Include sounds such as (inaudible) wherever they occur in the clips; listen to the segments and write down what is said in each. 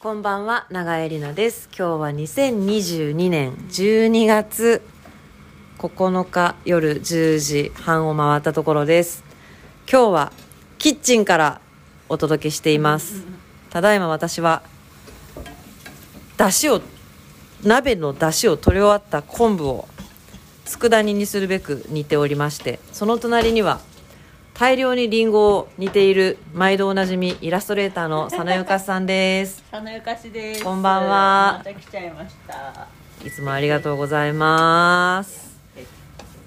こんばんは、長江里奈です。今日は2022年12月9日夜10時半を回ったところです。今日はキッチンからお届けしています。ただいま私は、出汁を、鍋の出汁を取り終わった昆布を佃煮にするべく煮ておりまして、その隣には大量にリンゴを煮ている毎度おなじみイラストレーターの佐野ゆかさんです。佐野ゆかしです。こんばんは。また来ちゃいました。いつもありがとうございます。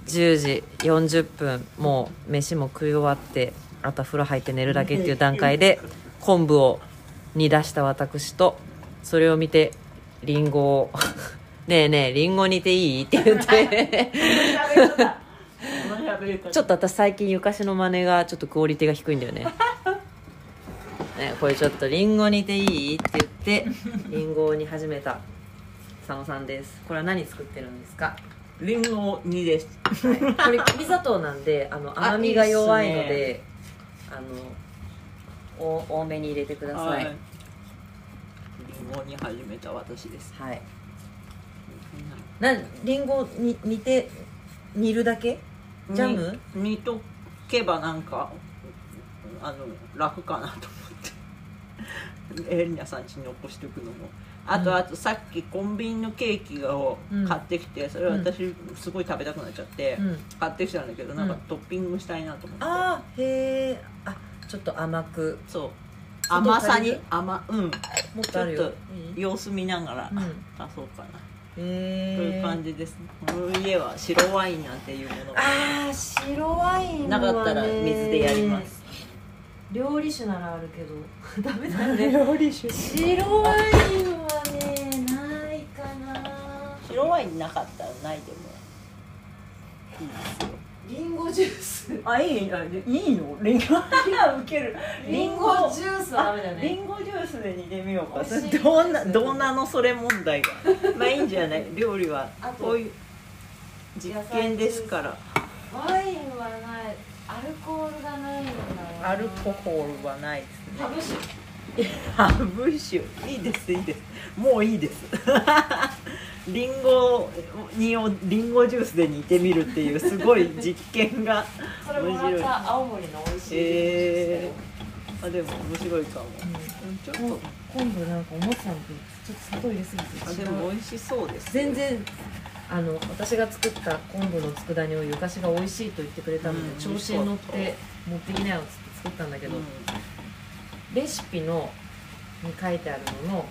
10時40分、もう飯も食い終わって、あとは風呂入って寝るだけっていう段階で、昆布を煮出した私と、それを見て、リンゴを、(laughs) ねえねえ、リンゴ煮ていい？って言って、(laughs) ちょっと私最近ゆかしの真似がちょっとクオリティが低いんだよね。(laughs) ね、これちょっとリンゴ煮ていいって言って、リンゴを煮始めた佐野さんです。これは何作ってるんですか？リンゴ2です。はい、これ (laughs) きび砂糖なんであの甘みが弱いのであのお多めに入れてください。ははい。い、リンゴに始めた私です。なリンゴに煮て煮るだけ？ジャム？に煮とけばなんかあの楽かなと思って。(laughs) エリナさん家に残しておくのも。あと、うん。あとさっきコンビニのケーキをうん。買ってきて、それ私すごい食べたくなっちゃって、うん。買ってきたんだけどなんかうん。トッピングしたいなと思って、ああへえあちょっと甘く。そう。甘さに甘うん。もっとあるよ。ちょっいい様子見ながらうん。足そうかな、へというえ感じですこの家は白ワインなんていうもの。がああ白ワインなかったら水でやります。料理酒ならあるけど。(laughs) ダメだよね。料理酒。白ワインはねないかな。白ワインなかったらないでもいいですよリンゴジュース。あいいあいいの？リンゴ。(laughs) ウケる。リンゴジュースはダメだよねリンゴジュースで煮てみようか。美味しい。どんなどんなのそれ問題が。(laughs) まあいいんじゃない？料理は。こういう実験ですから。ワインはない。アルコールがないのかなアルコホールはないですね。ハブ酒。ハブ酒。いいですいいですもういいです。リンゴ煮をリンゴジュースで煮てみるっていうすごい実験がそれもらった青森の美味しいえー、あでも面白いかも、ちょっと昆布なんか思ってたのとちょっと砂糖入れすぎてあでも美味しそうです。全然あの私が作った昆布の佃煮をゆかしが美味しいと言ってくれたので、うん調子に乗って持ってきなよっつって作ったんだけど、うん。レシピのに書いてあるのの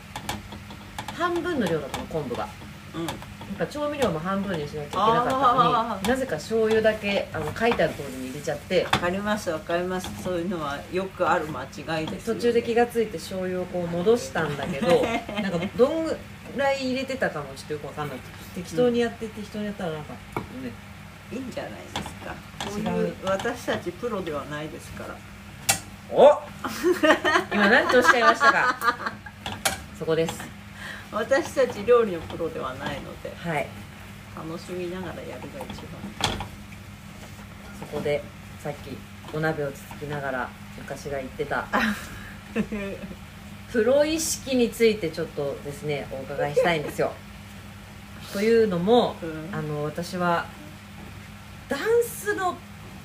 半分の量だったの昆布が。うん。なんか調味料も半分にしなきゃいけなかったのになぜか醤油だけあの書いてある通りに入れちゃって。わかりますわかります。そういうのはよくある間違いですよ途中で気が付いて醤油をこう戻したんだけど (laughs) なんかどんぐらい入れてたかもちょっとよくわかんない適当にやって適当にやったらなんか、ね、いいんじゃないですか。こう違いうう私たちプロではないですから。お今何とおっしゃいましたか。そこです私たち料理のプロではないのではい。楽しみながらやるが一番。そこでさっきお鍋をつつきながら昔が言ってた (laughs) プロ意識についてちょっとですねお伺いしたいんですよ。(laughs) というのもうん。あの私はダンスの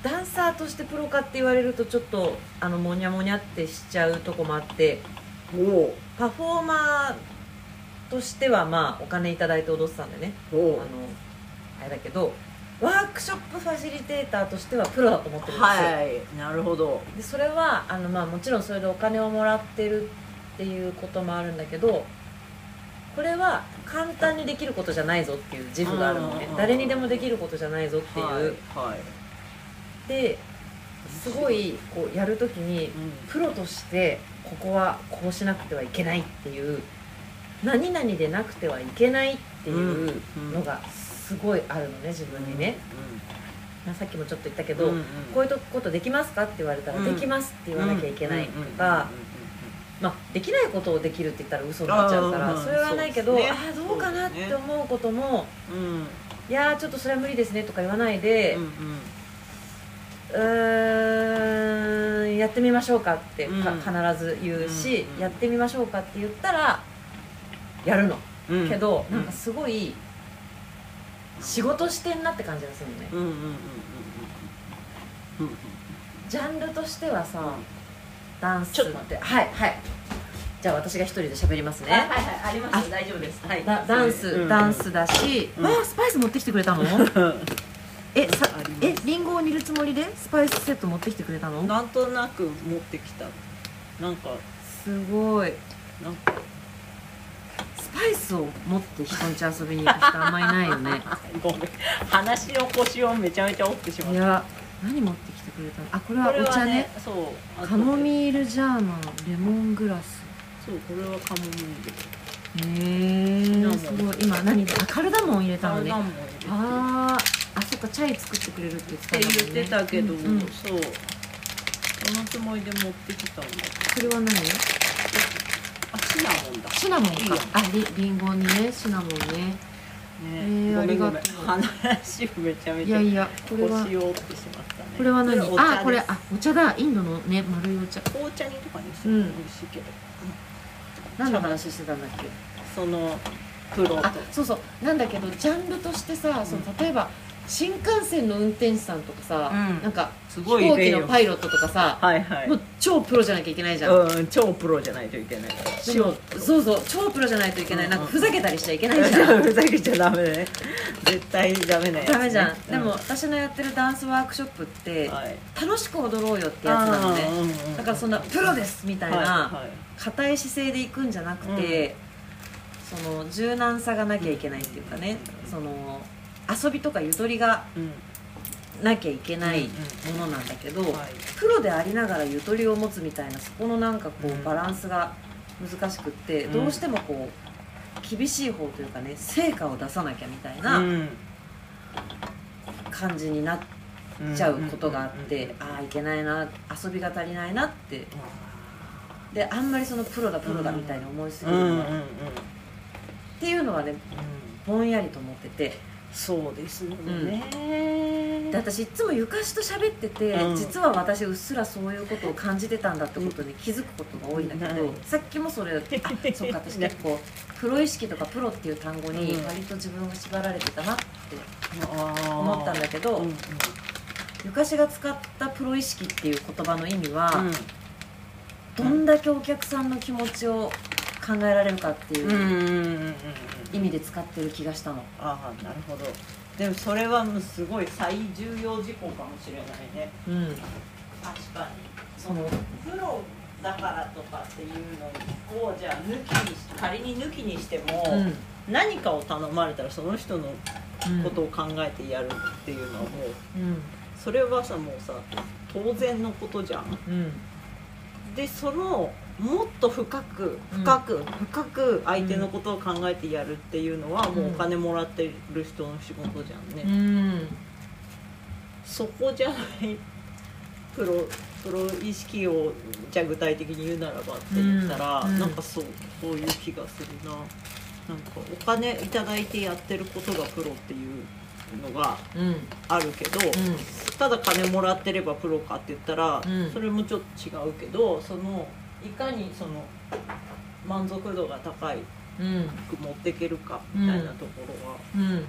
ダンサーとしてプロかって言われるとちょっとあのモニャモニャってしちゃうとこもあってパフォーマーとしてはまあお金いただいて踊ってたんでね。あのおあれだけどワークショップファシリテーターとしてはプロだと思ってるんですよ、はいなるほど。でそれはあの、まあ、もちろんそれでお金をもらってるっていうこともあるんだけどこれは簡単にできることじゃないぞっていう自負があるのね。うん誰にでもできることじゃないぞっていう、はい、はい。ですごいこうやるときにうん。プロとしてここはこうしなくてはいけないっていう何々でなくてはいけないっていうのがすごいあるのね自分にね、まあさっきもちょっと言ったけど、うんうんこういうことできますかって言われたら、うん。できますって言わなきゃいけないとか、まあ、できないことをできるって言ったら嘘になっちゃうからそれはないけど、ね。ああどうかなって思うことも、うんうん。いやーちょっとそれは無理ですねとか言わないで、うんうん。やってみましょうかってか、うん。必ず言うし、うんうん。やってみましょうかって言ったらやるの、うん。けどうん。なんかすごい仕事してんなって感じがするのね、うんうんうんうんうんジャンルとしてはさ、ダンスって。はいはい。じゃあ私が一人で喋りますね、はいはい。あります大丈夫です。はい。だダンス、うん。ダンスだし、うん。わあスパイス持ってきてくれたの？(laughs) えさえリンゴを煮るつもりで？スパイスセット持ってきてくれたの？なんとなく持ってきた。なんか。すごい。なんかスを持って人んち遊びに行く人あんまりないよね。(laughs) ごめん。話の腰をめちゃめちゃ折ってしまった。いや何持ってきてくれたの？あこれはお茶ね。そう。あとカモミールジャーマンレモングラス。そうこれはカモミール。へえすごい。今何であカルダモン入れたのね。カルダモン入れて。あーあそっかチャイ作ってくれるって言ってたって言ってたけど、うんうん。そう。そのつもりで持ってきたんだそれは何？あシナモンだ。シナモンいいよ。かあリリンゴにね。シナモンね。ね。えーありがとう。話めちゃめちゃいやいやこれは。腰を折ってしまったね。これは何？あこれあお茶だ。インドのね丸いお茶。紅茶にとかにしても美味しいけど、何の話してたんだっけ？そのプロと。あそうそう。なんだけどジャンルとしてさ、その例えば新幹線の運転手さんとかさ、うん。なんかす飛行機ごい例よのパイロットとかさ、はいはい。もう超プロじゃなきゃいけないじゃん、うん超プロじゃないといけない。でもそうそう超プロじゃないといけない、うんなんかふざけたりしちゃいけないじゃん。(laughs) ふざけちゃダメね。絶対ダメなやつねダメじゃん、うでも私のやってるダンスワークショップって、はい。楽しく踊ろうよってやつなのね。あーうんうんだからそんなプロですみたいな、はいはい。硬い姿勢でいくんじゃなくて、その柔軟さがなきゃいけないっていうかね、その遊びとかゆとりがうん。なきゃいけないうんものなんだけど、はい。プロでありながらゆとりを持つみたいなそこのなんかこうバランスが難しくって、うん。どうしてもこう厳しい方というかね成果を出さなきゃみたいなうん。感じになっちゃうことがあって、ああいけないな遊びが足りないなって。であんまりそのプロだプロだみたいに思いすぎるのは、っていうのはねぼんやりと思っててそうですね、で私いつもゆかしと喋ってて、うん。実は私うっすらそういうことを感じてたんだってことに気づくことが多いんだけど、うん。さっきもそれ (laughs) あそうか私結構プロ意識とかプロっていう単語にうん。割と自分が縛られてたなって思思ったんだけど、うんうん。ゆかしが使ったプロ意識っていう言葉の意味は、うん。どんだけお客さんの気持ちを考えられるかっていう意味で使ってる気がしたの。ああなるほど。でもそれはもうすごい最重要事項かもしれないね。うん、確かに。そのプロだからとかっていうのをじゃあ抜きにし仮に抜きにしても、うん。何かを頼まれたらその人のうん。ことを考えてやるっていうのはもううん。それはさもうさ当然のことじゃん。うん。でそのもっと深く深く、深く相手のことを考えてやるっていうのは、もうお金もらってる人の仕事じゃんね、うん。そこじゃないプロプロ意識をじゃあ具体的に言うならばって言ったら、うん。うん。なんかそうそういう気がするな。なんかお金いただいてやってることがプロっていうのがうん。あるけど、ただ金もらってればプロかって言ったら、うん。それもちょっと違うけどそのいかにその満足度が高いうんく持っていけるかみたいなところは、うん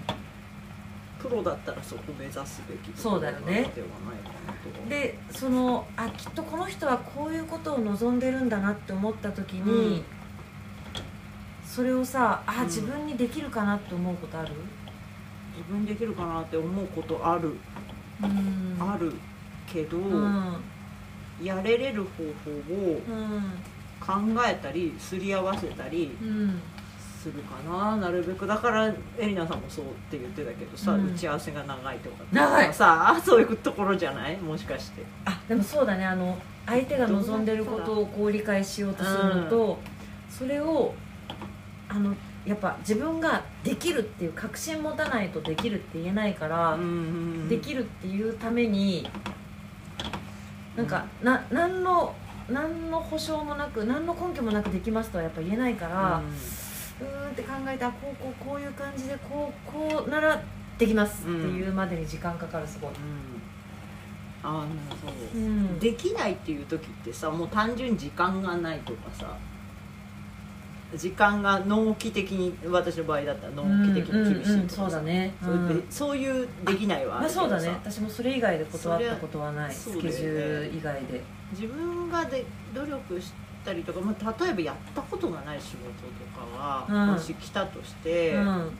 プロだったらそこ目指すべきそうだよねではないかなと。でそのあきっとこの人はこういうことを望んでるんだなって思った時に、うん。それをさあうん。自分にできるかなって思うことある？自分できるかなって思うことある、うん。あるけど、うんやれれる方法をうん考えたりすり合わせたりうんするかな。なるべく。だからエリナさんもそうって言ってたけどさ、うん。打ち合わせが長いとか。長い。さあそういうところじゃない？もしかして。あでもそうだね。あの相手が望んでることをこう理解しようとするのと、それをあのやっぱ自分ができるっていう確信持たないとできるって言えないから、できるっていうためになんかな何の何の保証もなく何の根拠もなくできますとはやっぱ言えないから、うーんって考えてあこうこうこういう感じでこうこうならできますっていうまでに時間かかるすごい。うん。あのそう、うん。できないっていう時ってさもう単純に時間がないとかさ時間が納期的に私の場合だったら納期的に厳しいそうだね、そういうできないはあまあ、そうだね。私もそれ以外で断ったことはない。そりゃスケジュール以外で。自分がで努力したりとか、まあ、例えばやったことがない仕事とかは、うん。もし来たとして、うん。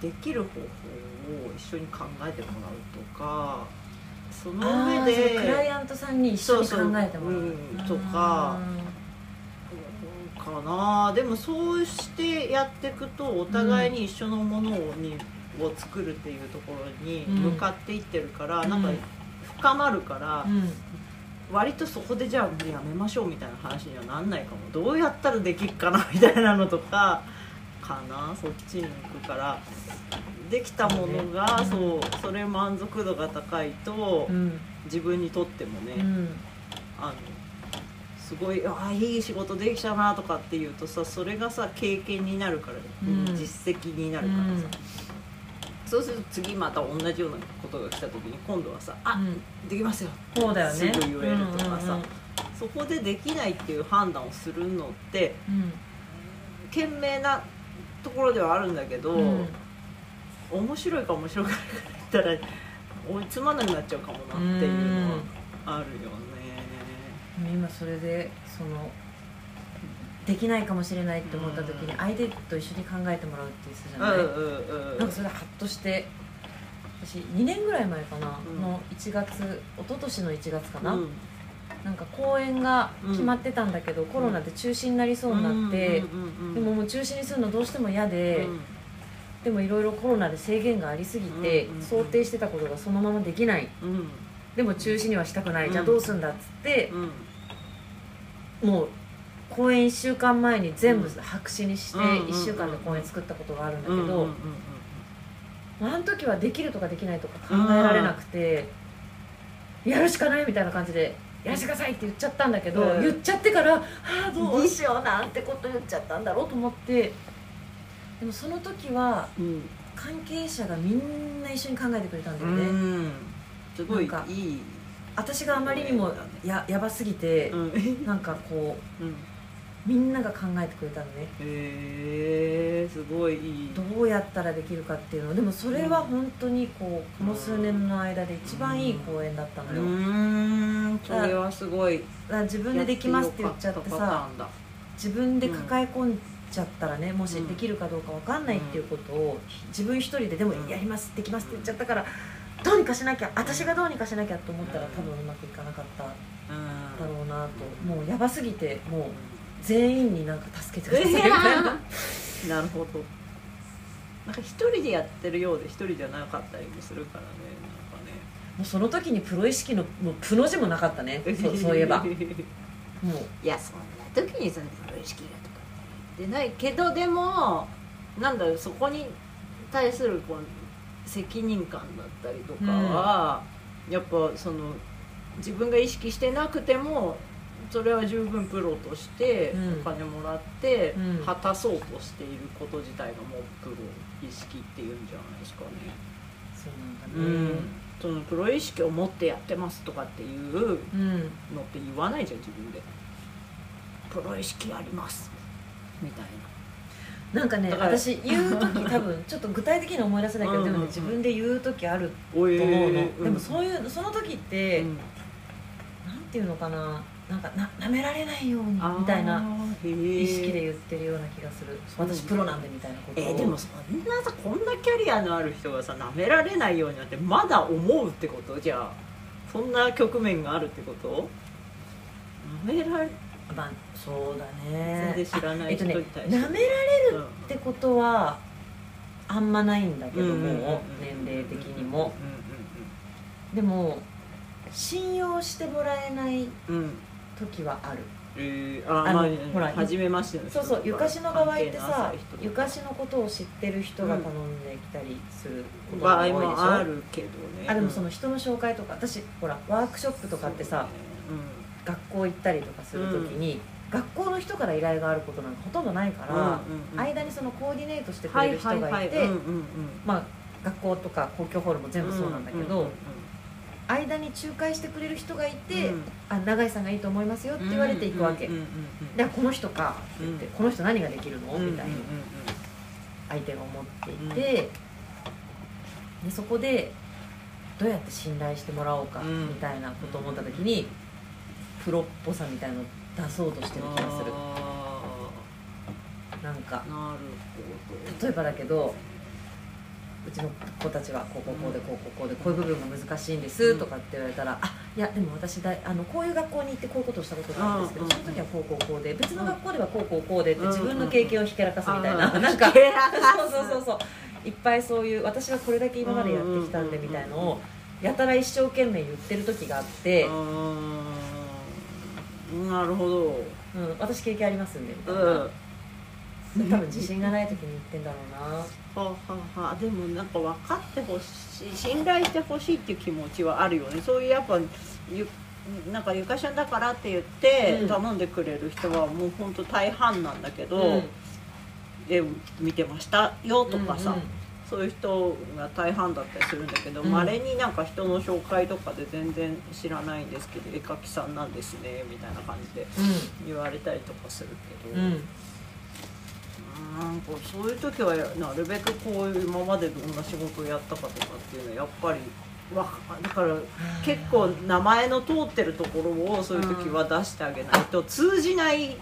できる方法を一緒に考えてもらうとかその上でクライアントさんに一緒に考えてもらう。とかかな。でもそうしてやっていくとお互いに一緒のものをにを作るっていうところに向かっていってるから、うん。なんか深まるから、うん。割とそこでじゃあもうやめましょうみたいな話にはなんないかも。どうやったらできるかなみたいなのとかかな。そっちに行くから。できたものがそうね。そうそれ満足度が高いとうん。自分にとってもね、うん。あのすごいあいい仕事できたなとかっていうとさそれがさ経験になるから、うん。実績になるからさ、そうすると次また同じようなことが来た時に今度はさ「あうん。できますよ」そうだよね。すぐ言えるとかさ。うんうんそこでできないっていう判断をするのってうん。賢明なところではあるんだけど、うん。面白いか面白くないか言ったら追いつまなくなっちゃうかもなっていうのはあるよね。今それでそのできないかもしれないって思った時に相手と一緒に考えてもらうって言ってたじゃない、うんうんうんなんかそれでハッとして私2年ぐらい前かな、うん。の1月一昨年の1月かな、うん。なんか公演が決まってたんだけど、コロナで中止になりそうになって、でももう中止にするのどうしても嫌で、うん。でもいろいろコロナで制限がありすぎて、想定してたことがそのままできない。うん。でも中止にはしたくない、うんじゃあどうすんだっつってう、んもう公演1週間前に全部白紙にしてうんうんうん。1週間で公演作ったことがあるんだけど、あの時はできるとかできないとか考えられなくて、やるしかないみたいな感じでやらせてくださいって言っちゃったんだけど、うん。言っちゃってからああどうしようなんてこと言っちゃったんだろうと思ってでもその時はうん。関係者がみんな一緒に考えてくれたんだよね、うん。すごいいい私があまりにもややばすぎて、うん。なんかこうん。うみんなが考えてくれたのね。へえすごい。いいどうやったらできるかっていうの。でもそれは本当にこうこの数年の間で一番いい公演だったのうよ、ーん。それはすごい。自分でできますって言っちゃってさ自分で抱え込んじゃったらねもしうんできるかどうかわかんないっていうことを自分一人ででもうん。やりますできますって言っちゃったからどうにかしなきゃ私がどうにかしなきゃと思ったら多分うまくいかなかっただうん。ろうなともうやばすぎてもう全員になんか助けてくださいみたいな。なるほど。なんか一人でやってるようで一人じゃなかったりもするからねもうその時にプロ意識のもうプの字もなかったね。なんかねそう (laughs) そういえば。もう。いやそんな時にそのプロ意識がとかでないけどでもなんだろうそこに対するこう責任感だったりとかは、やっぱその自分が意識してなくてもそれは十分プロとしてうん。お金もらってうん。果たそうとしていること自体がもうプロ意識っていうんじゃないですかね。そうなんだね。うん、そのプロ意識を持ってやってますとかっていううん。のって言わないじゃん自分でプロ意識ありますみたいなんかね私言う時 (laughs) 多分ちょっと具体的に思い出せないけどでもね自分で言う時あると思うの、うん。でもそういうその時って、うん。なんていうのかな。なんかな舐められないようにみたいな意識で言ってるような気がする。私プロなんでみたいなことを。えーでもそんなさこんなキャリアのある人がさ舐められないようになってまだ思うってこと？じゃあそんな局面があるってこと？舐められまあそうだ全ね然知らないあえっとね人に対して、舐められるってことはあんまないんだけども、うんうんうんうん年齢的にもうでも信用してもらえないんうんうんうん時はあるえー、ああのまあほら初めましての人そうそうゆかしの場合ってさゆかしのことを知ってる人が頼んできたりすること場合が多いでしょ、もあるけどねあでもその人の紹介とか私ほらワークショップとかってさ、学校行ったりとかするときに、学校の人から依頼があることなんかほとんどないから、間にそのコーディネートしてくはいれる人がいて、まあ学校とか公共ホールも全部そうなんだけど、間に仲介してくれる人がいて、うん。あ永井さんがいいと思いますよって言われていくわけ、でこの人かって言って、うん。この人何ができるの、うんみたいに相手が思っていて、でそこでどうやって信頼してもらおうかうん。みたいなことを思った時にプロっぽさみたいのを出そうとしてる気がする。あなんか。ーなるほど。例えばだけどうちの子たちはこうこうこうでこうこうこうでこういう部分が難しいんですとかって言われたら、あいやでも私だいあのこういう学校に行ってこういうことをしたことがあるんですけど、うんその時はこうこうこうで別の学校ではこうこうこうでってうん。自分の経験をひけらかすみたいな、うんなんかそうそうそうそう。いっぱいそういう私はこれだけ今までやってきたんでみたいのをやたら一生懸命言ってる時があって、うーんなるほど。うん、私経験ありますんでみたいな、うん。多分自信がない時に言ってんだろうな。はあはあはあ。でもなんか分かってほしい信頼してほしいっていう気持ちはあるよね。そういうやっぱゆなんかゆかしゃんだからって言ってうん。頼んでくれる人はもう本当大半なんだけど、うん。で見てましたよとかさ、うんうんそういう人が大半だったりするんだけどうん。まれ、になんか人の紹介とかで全然知らないんですけど絵描きさんなんですねみたいな感じで言われたりとかするけど、うん。うんなんかそういう時はなるべくこういう今までどんな仕事をやったかとかっていうのはやっぱりわだから結構名前の通ってるところをそういう時は出してあげないと通じない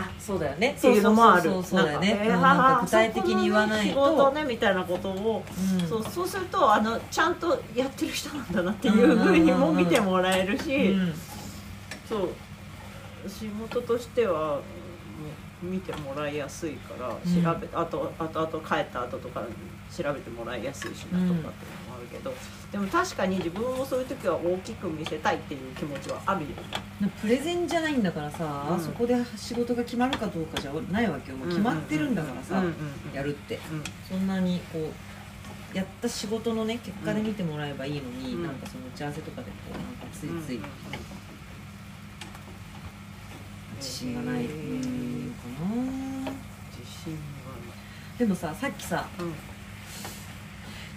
あそうだよね。っていうのもある。そうそうそうそうだよねなんか具体的に言わないと。仕事ねみたいなことを、うん。そうそうするとあのちゃんとやってる人なんだなっていうふうにも見てもらえるし、うん。そう。仕事としてはうん見てもらいやすいからうん。調べ、あとあとあと帰った後とか調べてもらいやすいしなとかっていうのもあるけど、でも確かに自分をそういう時は大きく見せたいっていう気持ちはあるよね。プレゼンじゃないんだからさ、うん。そこで仕事が決まるかどうかじゃないわけよ。もう決まってるんだからさ、うんうんうんやるって。うん。そんなにこうやった仕事のね結果で見てもらえばいいのに、うん。なんかその打ち合わせとかでこうなんかついついうん。うん自信がない、うん。かな自信でもささっきさうん。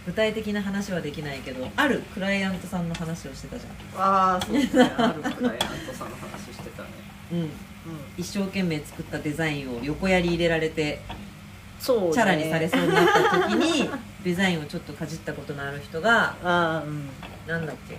具体的な話はできないけどあるクライアントさんの話をしてたじああそうですね。あるクライアントさんの話してたね。ゃん、うん、うん。一生懸命作ったデザインを横やり入れられてそう、ね、チャラにされそうになった時にデザインをちょっとかじったことのある人が (laughs) ああうん。なんだっけ？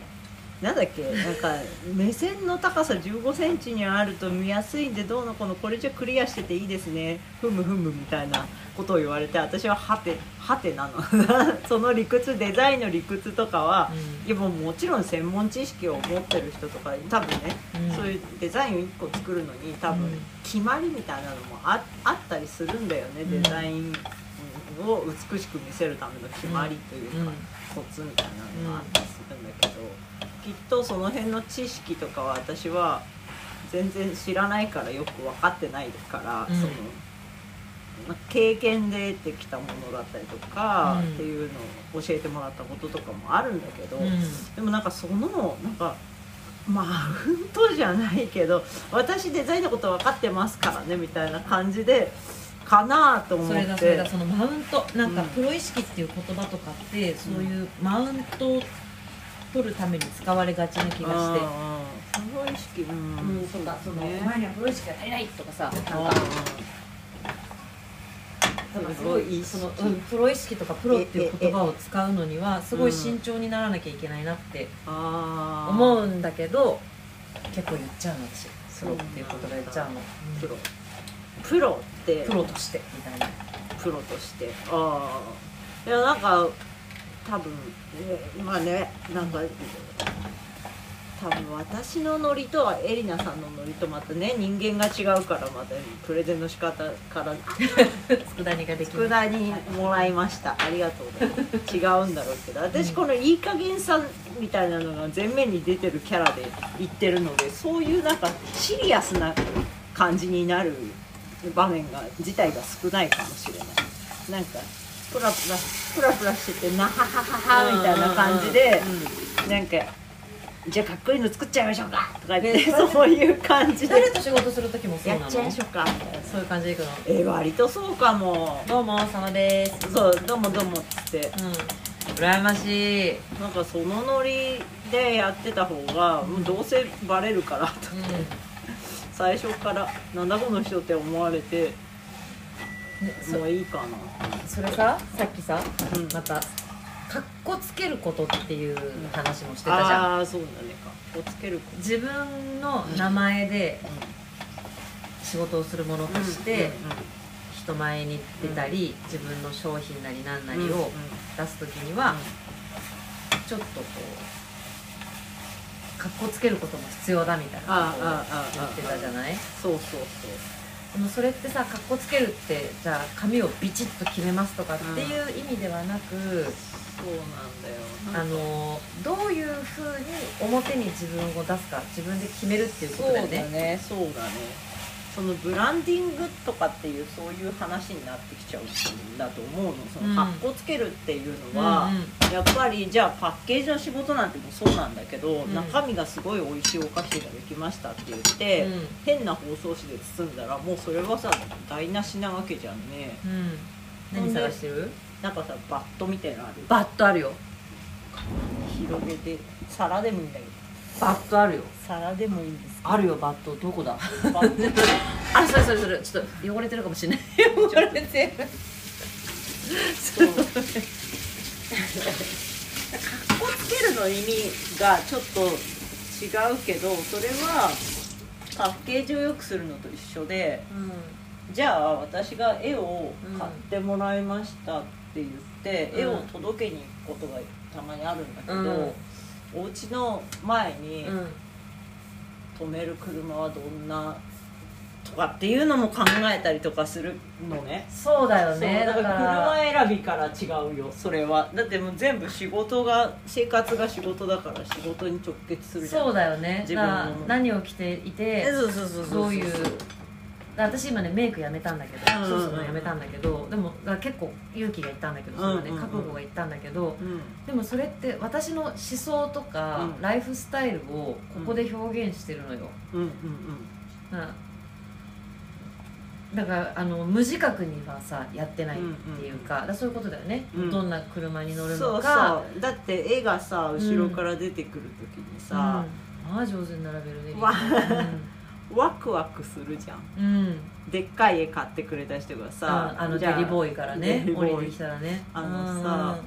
なんだっけ？なんか目線の高さ1 5センチにあると見やすいんでどうのこのこれじゃクリアしてていいですね。ふむふむみたいなことを言われて私ははてはてなの。(laughs) その理屈デザインの理屈とかは、うん。いやもうもちろん専門知識を持ってる人とか多分ね、うん。そういうデザインを1個作るのに多分うん。決まりみたいなのもああったりするんだよね、うん。デザインを美しく見せるための決まりというか、うん。コツみたいなのがあったりするんだけど、きっとその辺の知識とかは私は全然知らないからよく分かってないから、うん。そのま経験で得てきたものだったりとか、うん。っていうのを教えてもらったこととかもあるんだけど、うん。でもなんかそのなんかマウントじゃないけど私デザインのこと分かってますからねみたいな感じでかなと思っそれだそれだてそのマウントなんかうんプロ意識っていう言葉とかってそういうマウントを取るために使われがちな気がして。その意識。うん、うんとかそのね。お前にはプロ意識が足りないとかさなんあかすごいその、うん、プロ意識とかプロっていう言葉を使うのにはすごい慎重にならなきゃいけないなって思うんだけど結構言っちゃうの私。プロっていう言葉言っちゃうの。プロ。プロって。プロとしてみたいな。プロとして。ああいやなんか多分えまあねなんか多分私のノリとはエリナさんのノリとまたね人間が違うからまたプレゼンの仕方から (laughs) 佃煮ができる佃煮もらいました。ありがとうございます。違うんだろうけど。私このいい加減さみたいなのが前面に出てるキャラで言ってるのでそういうなんかシリアスな感じになる場面が自体が少ないかもしれない。なんかプラプラプラプラしててなははははみたいな感じでなんかじゃあかっこいいの作っちゃいましょうかとか言って (laughs) そういう感じで。誰と仕事する時もそうなの？やっちゃいましょうか。そういう感じでいくの？え割とそうかも。どうも佐野です。そうどうもどうもっつって。うん。羨ましい、なんかそのノリでやってた方がもうどうせバレるからと最初からなんだこの人って思われてねもういいかな。そそれささっきさ、うんまたかっこつけることっていう話もしてたじゃん。ああーそうだね。かっこつける子自分の名前で仕事をするものとして人前に出たり自分の商品なり何なりを出す時にはちょっとこうかっこつけることも必要だみたいなことを言ってたじゃない？そうそうそうでもそれってさかっこつけるってじゃあ髪をビチッと決めますとかっていう意味ではなく、そうなんだよ。あのどういうふうに表に自分を出すか自分で決めるっていうことそうだだよねね。そうだねそのブランディングとかっていうそういう話になってきちゃうんだと思うの。そうん。のかっこつけるっていうのは、うんうん。やっぱりじゃあパッケージの仕事なんてもそうなんだけど、ん。中身がすごい美味しいお菓子ができましたって言って、うん。変な包装紙で包んだらもうそれはさ台無しなわけじゃんね。うん。何探してる？なんかさバットみたいなのある？バットあるよ。広げて皿でもいいんだけど。バットあるよ。皿でもいいんですあるよバット。どこだ？あそれそれそれちょっと汚れてるかもしれない。(laughs) 汚れてる。そう。かっこつけるの意味がちょっと違うけどそれはパッケージを良くするのと一緒でじゃあ私が絵を買ってもらいましたって言って、うん。絵を届けに行くことがたまにあるんだけど、うん。お家の前にうん止める車はどんなとかっていうのも考えたりとかするのね。そうだよそうねだだかから。ら車選びから違うよそれは。だってもう全部仕事が生活が仕事だから仕事に直結するじゃん。そうだよね。自分の何を着ていてそうそうそうどういうだから私今ねメイクやめたんだけど、うんうんそうそうやめたんだけどでも結構勇気がいったんだけどそれはね、うん。うんうん覚悟がいったんだけどうん。でもそれって私の思想とか、うん。ライフスタイルをここで表現してるのよ、うんうんうん。だからあの無自覚にはさやってないっていうか,、そういうことだよね、うん。どんな車に乗るのか。そうだって絵がさ後ろから出てくる時にさ、うん、ああ上手に並べるねわワクワクするじゃん。うん、うんでっかい絵買ってくれた人がさああのデリボーイからね降りてきたらね。あのさ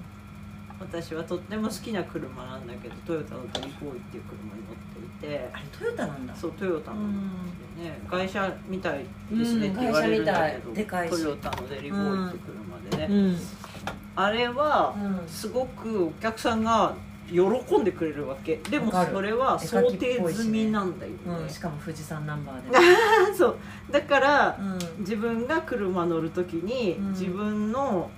私はとっても好きな車なんだけどトヨタのデリボーイっていう車に乗っていて。あれトヨタなんだ。そうトヨタのうん。ね会社みたいですねうんって言われるんだけ会社みたどい。でかいし。トヨタのデリボーイって車でね、うん。あれはうん。すごくお客さんが喜んでくれるわけ。でもそれは想定済みなんだよね。うん、しかも富士山ナンバーで、(laughs) そう。だからうん。自分が車乗る時にうん。自分の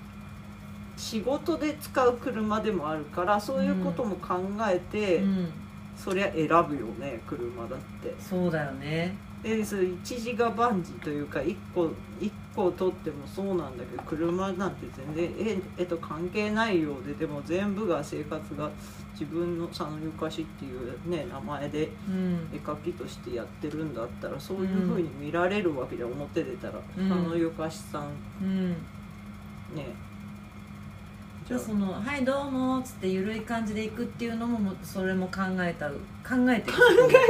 仕事で使う車でもあるからそういうことも考えて、うん、そりゃ選ぶよね車だって。そうだよねでそれ一時が万事というか一個一個取ってもそうなんだけど車なんて全然絵絵と関係ないようででも全部が生活が自分の佐野ゆかしっていうね名前でうん。絵描きとしてやってるんだったらそういうふうに見られるわけで表出たら、うん。佐野ゆかしさん。うん。ねその「はいどうも」っつって緩い感じでいくっていうのもそれも考えた考えてる。考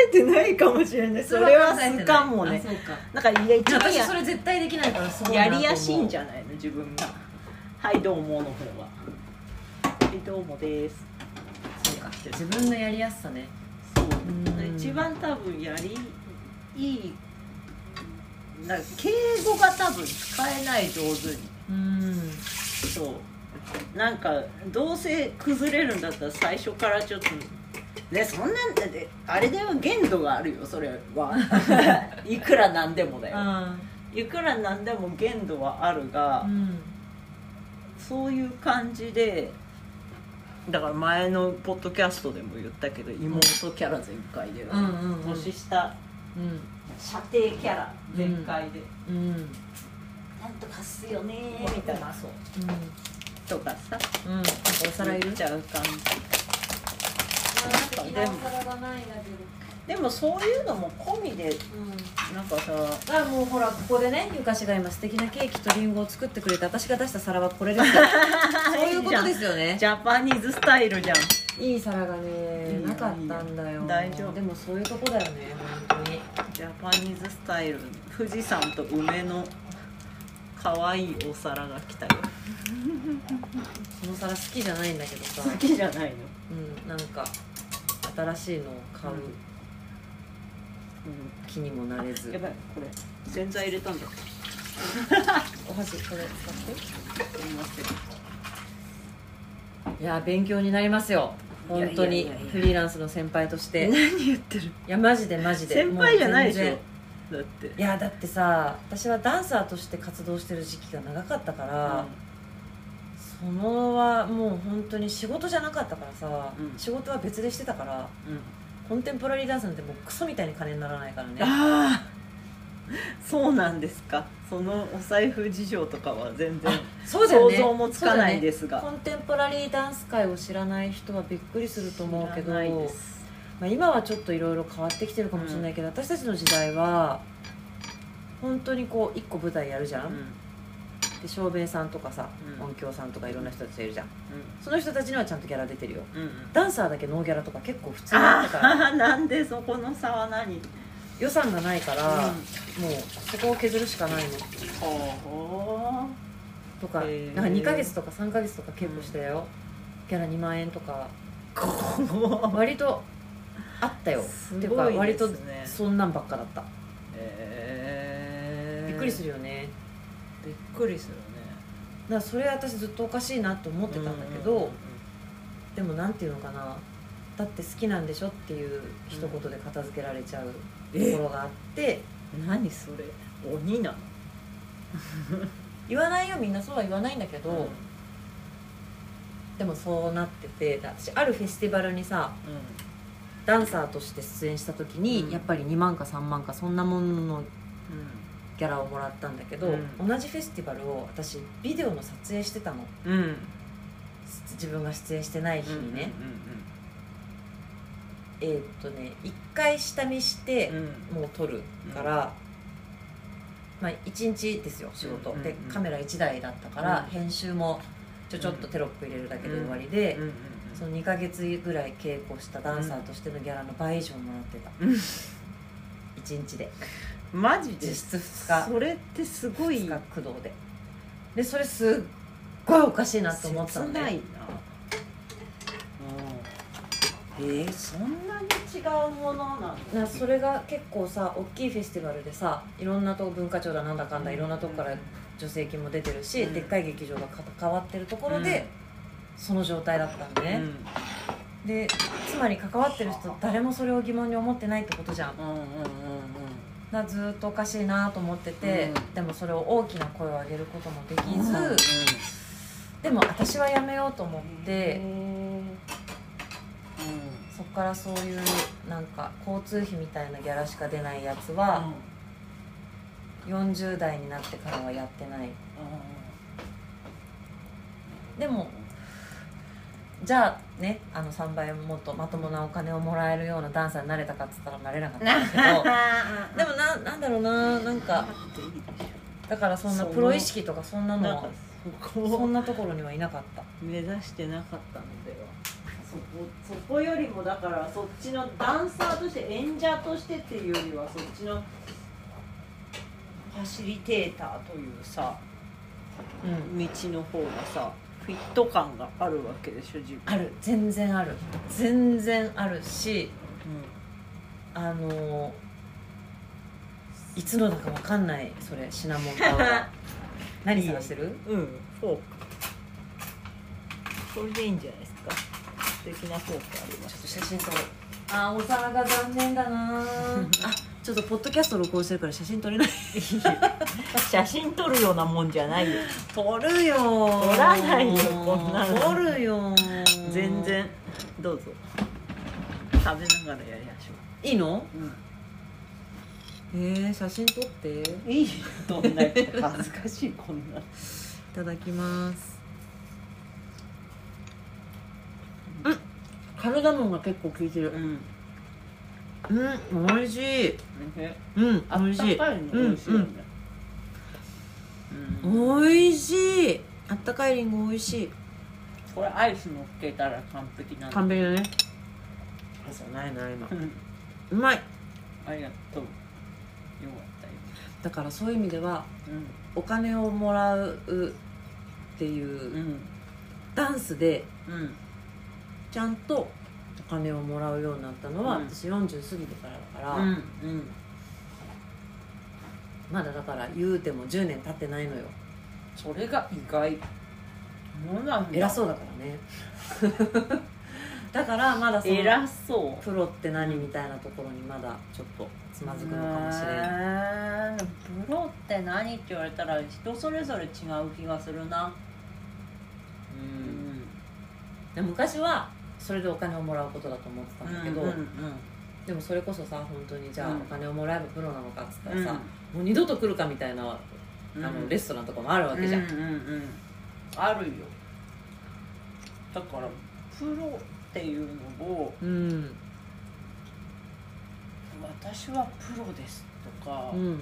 えてないかもしれない。それはすかもね。そうか。なんかいや一番や私それ絶対できないからすごいなやりやすいんじゃないの自分が。はいどうもの方は。はいどうもです。そうか。自分のやりやすさね。そう。うん。一番多分やりいいなんか敬語が多分使えない上手に。うん。そうなんかどうせ崩れるんだったら最初からちょっと。ねそんなんあれでは限度があるよそれは。(laughs) いくらなんでもだよ。あいくらなんでも限度はあるが、うん。そういう感じでだから前のポッドキャストでも言ったけど妹キャラ全開で、うんうんうん。年下うん。射程キャラ全開で、うん。なんとかっすよねーみたいな。そうとかさうん。お皿いる言っちゃう感じ。あでもお皿がないんだけどでもそういうのも込みでなんかさあもうほらここでねゆかしが今素敵なケーキとリンゴを作ってくれて私が出した皿はこれですよ。(laughs) そういうことですよね。ジャパニーズスタイルじゃん。いい皿がねなかったんだよ。大丈夫でもそういうとこだよね本当に。ジャパニーズスタイル。富士山と梅の可愛いお皿が来たよその皿好きじゃないんだけどさ。好きじゃないの？うんなんか新しいのを買う。気にもなれず、やばいこれ。洗剤入れたんだ。お箸これ使って。すみませんいや勉強になりますよ。本当に。フリーランスの先輩として。い何言ってる？やマジでマジで。先輩じゃないでしょ。だって。いやだってさ私はダンサーとして活動してる時期が長かったから、そのはもう本当に仕事じゃなかったからさ、うん。仕事は別でしてたからコンテンポラリーダンスなんてもうクソみたいに金にならないからね。ああそうなんですか。そのお財布事情とかは全然そうだよね。想像もつかないですが。コンテンポラリーダンス界を知らない人はびっくりすると思うけど知らないです。まあ、今はちょっといろいろ変わってきてるかもしれないけど、私たちの時代は本当にこう一個舞台やるじゃん、うんで照明さんとかさ、うん。音響さんとかいろんな人たちがいるじゃん。その人たちにはちゃんとギャラ出てるよ。うんうん。ダンサーだけノーギャラとか結構普通になってから。あ (laughs) あなんでそこの差は何？予算がないから、うん。もうそこを削るしかないの。ほとかへー。なんか2ヶ月とか3ヶ月とか稽古したよ、ギャラ2万円とか。うこ割とあったよ。すっていうかごい割とですねそんなんばっかだった。えー。びっくりするよねびっくりするね。だからそれ私ずっとおかしいなと思ってたんだけど、うんうんうんでもなんていうのかな。だって好きなんでしょっていう一言で片付けられちゃうところがあって、何それ？鬼なの？言わないよみんなそうは言わないんだけど、でもそうなってて私あるフェスティバルにさダンサーとして出演した時に、うん。やっぱり2万か3万かそんなもののうんギャラをもらったんだけど、うん。同じフェスティバルを私ビデオの撮影してたの。うん。うん自分が出演してない日にね、うえーっとね1回下見してもう撮るから、まあ1日ですよ仕事、でカメラ1台だったから、うん。編集もちょちょっとテロップ入れるだけで終わりで、その2ヶ月ぐらい稽古したダンサーとしてのギャラの倍以上もらってた、うん。1日でマジで実質2日。それってすごい。2日駆動で。でそれすっごいおかしいなと思ったのね切ないな。うん。えー、そんなに違うものなのなそれが結構さ大きいフェスティバルでさいろんなとこ文化庁だなんだかんだいろんなとこから助成金も出てるし、うん。でっかい劇場が関わってるところで、その状態だったのね、でつまり関わってる人誰もそれを疑問に思ってないってことじゃん。うんうんうんうんずーっとおかしいなと思ってて、うん。でもそれを大きな声を上げることもできず、うんでも私はやめようと思って、うん。そこからそういうなんか交通費みたいなギャラしか出ないやつは、40代になってからはやってない。でもじゃあねあの3倍もっとまともなお金をもらえるようなダンサーになれたかっつったらなれなかったんだけど。(laughs) でもななんだろうななんかだからそんなプロ意識とかそんなのはそんなところにはいなかった。目指してなかったのでは。そこそこよりもだからそっちのダンサーとして演者としてっていうよりはそっちのファシリテーターというさうん。道の方がさフィット感があるわけでしょ自分。ある。全然ある。全然あるしうあのいつのだかわかんないそれシナモンパウダー。(laughs) 何探してる？ん、うん、フォーク。それでいいんじゃないですか。素敵なフォークありまちょっすと写真撮ろう。あーお皿が残念だな (laughs) あちょっとポッドキャスト録音してるから写真撮れない。(laughs) 写真撮るようなもんじゃないよ。撮るよ。撮らないよこんなの。撮るよ。全然。どうぞ。食べながらやりましょいいの？う、うん。えー、写真撮って。いいいどんな恥ずかしいこんな。ただきます。うん。カルダモンが結構効いてる。うんうん美味しい。うんあっ美味しいうん美味しい。あったかいりんご美味しい。これアイス乗っけたら完璧なんだ。完璧だね。あそうないない今。うん。うまい。ありがとう。よかったよ。だからそういう意味ではうん。お金をもらうっていううん。ダンスでうん。ちゃんとお金をもらうようになったのは、うん。私40過ぎてからだから、うんうん。まだだから言うても10年経ってないのよ。それが意外。なんだ。偉そうだからね。(laughs) だからまだその偉そう。プロって何みたいなところにまだちょっとつまずくのかもしれないいプロって何って言われたら人それぞれ違う気がするな。ううん昔はそれでお金をもらうことだと思ってたんだけど、うんうんでもそれこそさ本当にじゃあうん。お金をもらえばプロなのかっつったらさ、うもう二度と来るかみたいな、うん。あのレストランとかもあるわけじゃん、うんうんうん。あるよ。だからプロっていうのをうん。私はプロですとか、うん。あ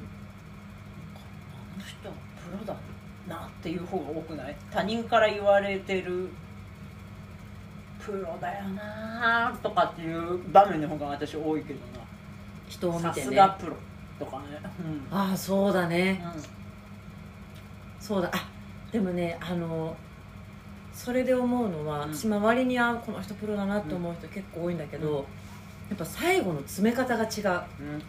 の人はプロだなっていう方が多くない？他人から言われてるプロだよなとかっていう場面の方が私多いけどな。さ人を見てね。すがプロとかね。うん。ああそうだね。うそうだ。あでもねあのそれで思うのは、うん。私周りにあこの人プロだなって思う人結構多いんだけど、うん。やっぱ最後の詰め方が違う。うん。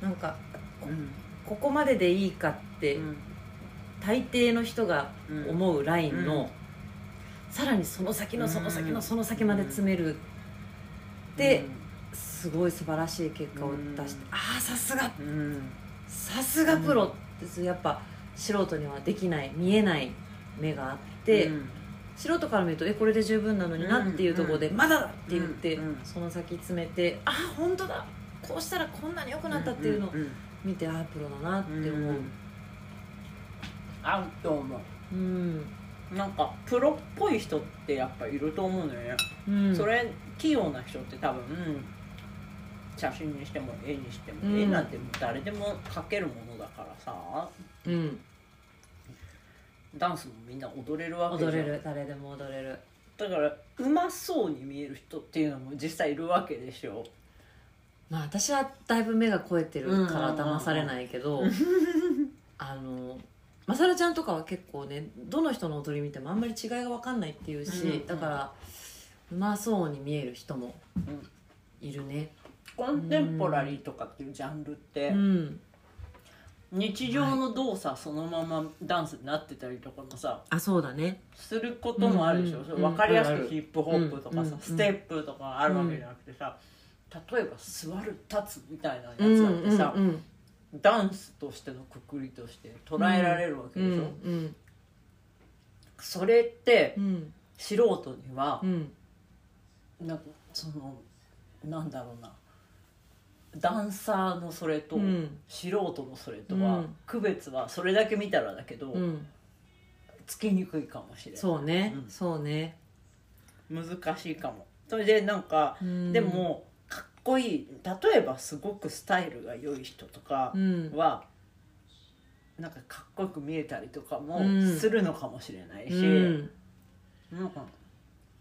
なんかうん。ここまででいいかって、うん。大抵の人がうん思うラインの、うんさらにその先のその先うん。のその先まで詰める、で、すごい素晴らしい結果を出して、うん。ああさすが。うん。さすがプロってやっぱ素人にはできない見えない目があって、うん。素人から見るとえこれで十分なのになっていうところで、うん。まだだって言って、その先詰めてああ本当だ。こうしたらこんなに良くなったっていうのをん。ん。見て、ああプロだなって思う、合うと思う？ん。うなんかプロっぽい人ってやっぱいると思うのよ。ね、うん。それ器用な人って多分、写真にしても絵にしても、うん。絵なんて誰でも描けるものだからさ。うん。ダンスもみんな踊れるわけじゃん。踊れる。誰でも踊れる。だからうまそうに見える人っていうのも実際いるわけでしょ。まあ私はだいぶ目が肥えてるから騙されないけど、あのまさるちゃんとかは結構ねどの人の踊り見てもあんまり違いが分かんないっていうし、うんうんだからうまそうに見える人もうんいるね。コンテンポラリーとかっていうジャンルって、うん。日常の動作そのままダンスになってたりとかもさあそうだね。することもあるでしょ、うんうん分かりやすうんくヒップホップとかさ、うんうんステップとかあるわけじゃなくてさ、例えば座る立つみたいなやうんつだってさ、うんダンスとしてのくくりとして捉えられるわけうんでしょ、うん。それってうん。素人にはうん。なんかそのなんだろうな。ダンサーのそれと、うん。素人のそれとは、うん。区別はそれだけ見たらだけど、うん。つきにくいかもしれない。そうね、うん。そうね、難しいかも。それでなんか、うん。でもこいい例えばすごくスタイルが良い人とかうん。は、なんかかっこよく見えたりとかもうん。するのかもしれないし、うん。なんか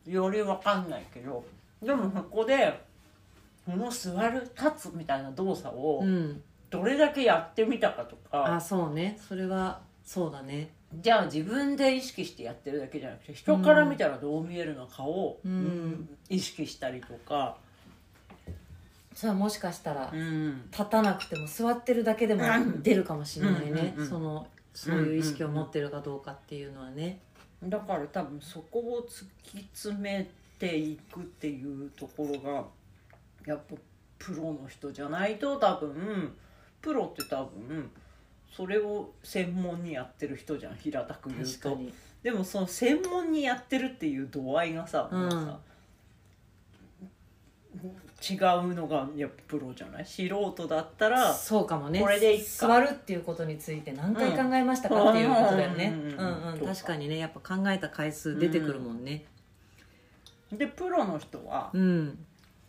よりわかんないけどでもそこでこの座る立つみたいな動作をうん。どれだけやってみたかとあか、そうね。それはそうだね。じゃあ自分で意識してやってるだけじゃなくて人から見たらどう見えるのかを、うんうん意識したりとか、それはもしかしたらうん。立たなくても座ってるだけでもうん。出るかもしれないね、うんうんうん。そのそういう意識を持ってるかどうかっていうのはね。だから多分そこを突き詰めていくっていうところがやっぱプロの人じゃないと多分プロって多分それを専門にやってる人じゃん平たく言うと。確かに。でもその専門にやってるっていう度合いがさ,、うんもうさ違うのがやっぱプロじゃない？素人だったらそうかもね。これで座るっていうことについて何回考えましたかっていうことだよね。確かにねやっぱ考えた回数出てくるもんね。でプロの人はうん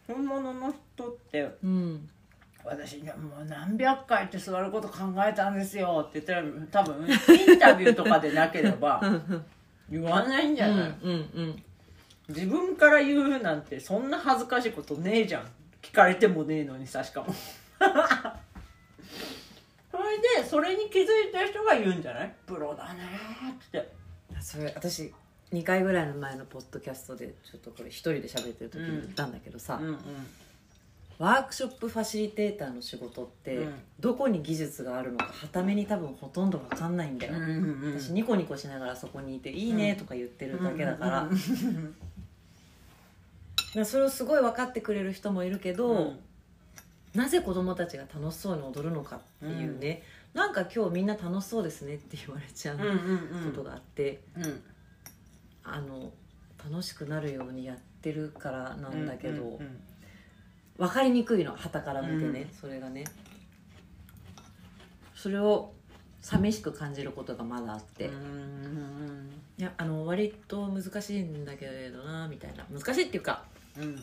本物の人ってうん。私ねもう何百回って座ること考えたんですよって言ったら多分インタビューとかでなければ言わないんじゃない、うんうん自分から言うなんてそんな恥ずかしいことねえじゃん。聞かれてもねえのにさしかも。(laughs) それでそれに気づいた人が言うんじゃない？プロだねーって。それ私2回ぐらいの前のポッドキャストでちょっとこれ一人で喋ってる時に言ったんだけどさ、うんうん。ワークショップファシリテーターの仕事って、うん。どこに技術があるのかはために多分ほとんど分かんないんだよ、うんうん私ニコニコしながらそこにいて「いいね」とか言ってるだけだから,、うんうんそれをすごい分かってくれる人もいるけど、うん。なぜ子供たちが楽しそうに踊るのかっていうね、なんか今日みんな楽しそうですねって言われちゃううんうんことがあって、うん。あの楽しくなるようにやってるからなんだけど、うんうん分かりにくいの旗から見てね、うん。それがね。それを寂しく感じることがまだあって、うんうん。いやあの割と難しいんだけれどなみたいな。難しいっていうかうん。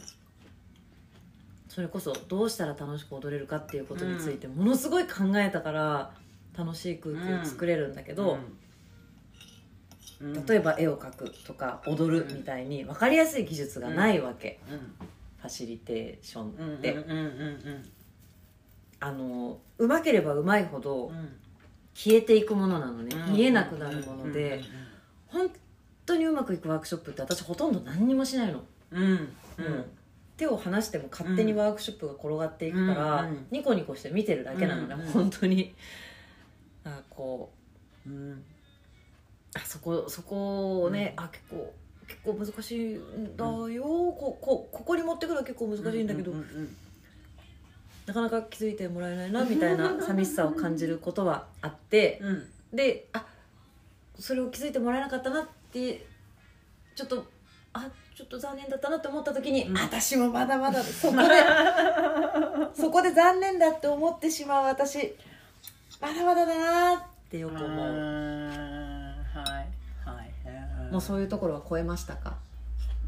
それこそどうしたら楽しく踊れるかっていうことについてものすごい考えたから楽しい空気を作れるんだけど、うん。例えば絵を描くとか踊るみたいに分かりやすい技術がないわけ、うん。ファシリテーションうんって、うんうんうんあのうまければうまいほどうん。消えていくものなのね、うん。見えなくなるもので、本当にうまくいくワークショップって私ほとんど何にもしないの、うん手を離しても勝手にワークショップが転がっていくから、うんうんニコニコして見てるだけなのね、うんうん。本当に。あこううん。あそこそこをね、あ結構結構難しいんだよ、ここここに持ってくるのは結構難しいんだけど、うんうんなかなか気づいてもらえないなみたいな (laughs) 寂しさを感じることはあってであそれを気づいてもらえなかったなってちょっとあちょっと残念だったなって思った時に、うん。私もまだまだそこで (laughs) そこで残念だって思ってしまう私まだまだだなってよく思う、はいはいもうそういうところは超えましたか？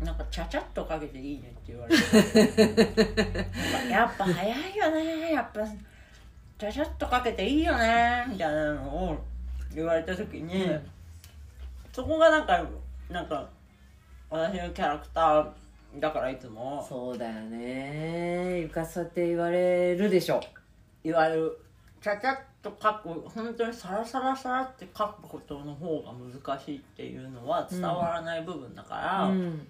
なんかちゃちゃっとかけていいねって言われて。(laughs) やっぱ早いよね。やっぱちゃちゃっとかけていいよね。みたいなのを言われた時に、うん。そこがなんかなんか私のキャラクターだからいつも。そうだよね。ゆかさって言われるでしょ。言われる。ちゃちゃっと書く本当にサラサラサラって書くことの方が難しいっていうのは伝わらない部分だから、うん。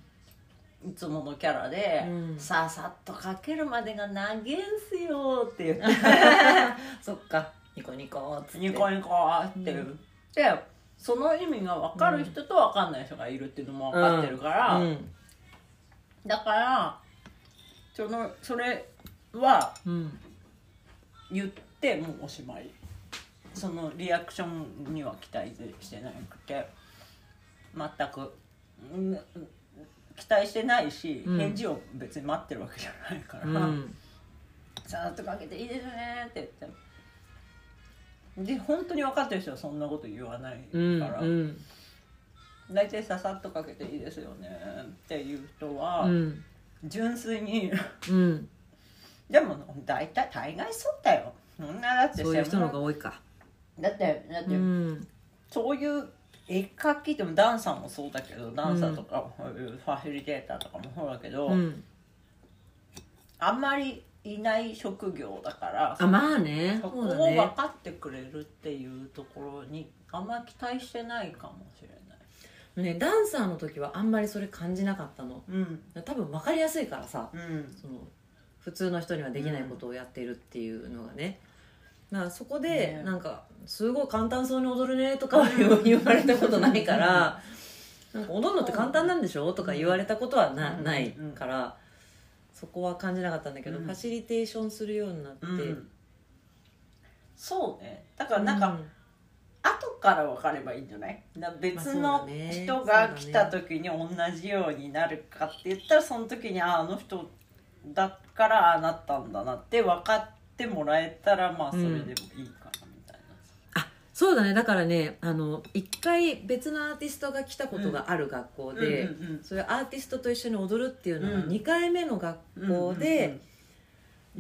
いつものキャラで、うん。ささっと書けるまでが長いんすよって言って。(laughs) そっか。ニコニコっつって。ニコニコって言って、その意味が分かる人と分かんない人がいるっていうのも分かってるから、うん。だからそのそれはうん。言ってもうおしまい。そのリアクションには期待してなくて。全く、うん期待してないし、うん。返事を別に待ってるわけじゃないから、うん。さーっとかけていいですねって言ってで本当に分かってる人はそんなこと言わないうんから、うん大体ささっとかけていいですよねっていう人は、うん。純粋に。うん。(laughs) でも大体大概そうだよ。そんなだってそういう人の専方が多いか。門だってだって、うん。そういう絵描きでもダンサーもそうだけどダンサーとか、ファシリテーターとかもそうだけど、うん。あんまりいない職業だからあまあね。そこを分かってくれるっていうところにあんまり期待してないかもしれない。ねダンサーの時はあんまりそれ感じなかったの。うん。多分分かりやすいからさうん。その普通の人にはできないことをやっているっていうのがね。だからそこでね。なんか「すごい簡単そうに踊るね」とかは (laughs) 言われたことないから「なんか踊るのって簡単なんでしょ?」とか言われたことはなうん。ないからそこは感じなかったんだけどうん。ファシリテーションするようになって。うん。そうね。だからなんか、後から分かればいいんじゃない？だから別のまあそうだね。人が来た時に同じようになるかって言ったらその時にああの人だからああなったんだなって分かってもらえたらまあそれでもいいかそうだね。だからねあの一回別のアーティストが来たことがある学校で、うんうんうん。それアーティストと一緒に踊るっていうのがうん。2回目の学校で、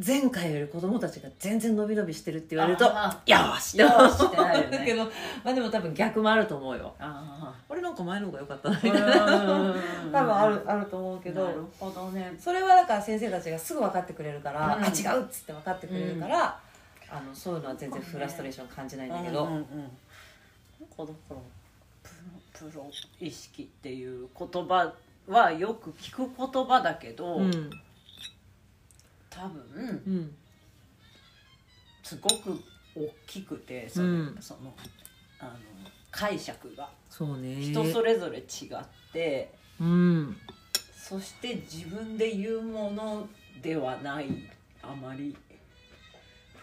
前回より子供たちが全然伸び伸びしてるって言われるとあよーしよーしってなるよね。だけど、まあ、でも多分逆もあると思うよ。あ俺なんか前の方が良かったみたいな。うん。(laughs) 多分あるあると思うけなるどほどね。それはだから先生たちがすぐ分かってくれるから、うん。あ違うっつって分かってくれるから、あのそういうのは全然フラストレーション感じないんだけど、うんうんうんなんかだからプロ意識っていう言葉はよく聞く言葉だけど、うん多分うんすごく大きくてその,、うん。そのあの解釈が。そうね。人それぞれ違って、うん。そして自分で言うものではないあまり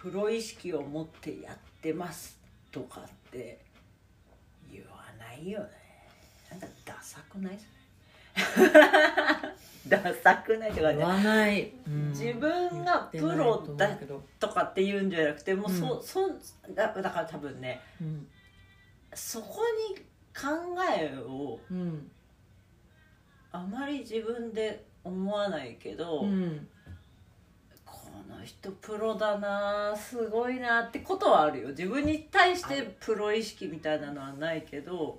プロ意識を持ってやってますとかって言わないよね。なんかダサくない？そ (laughs) れダサくないとか言ねわない、うん。自分がプロだとかって言うんじゃなくてもうそ,、うそだだから多分ねうん。そこに考えをうん。あまり自分で思わないけど、うん人プロだなすごいなってことはあるよ。自分に対してプロ意識みたいなのはないけど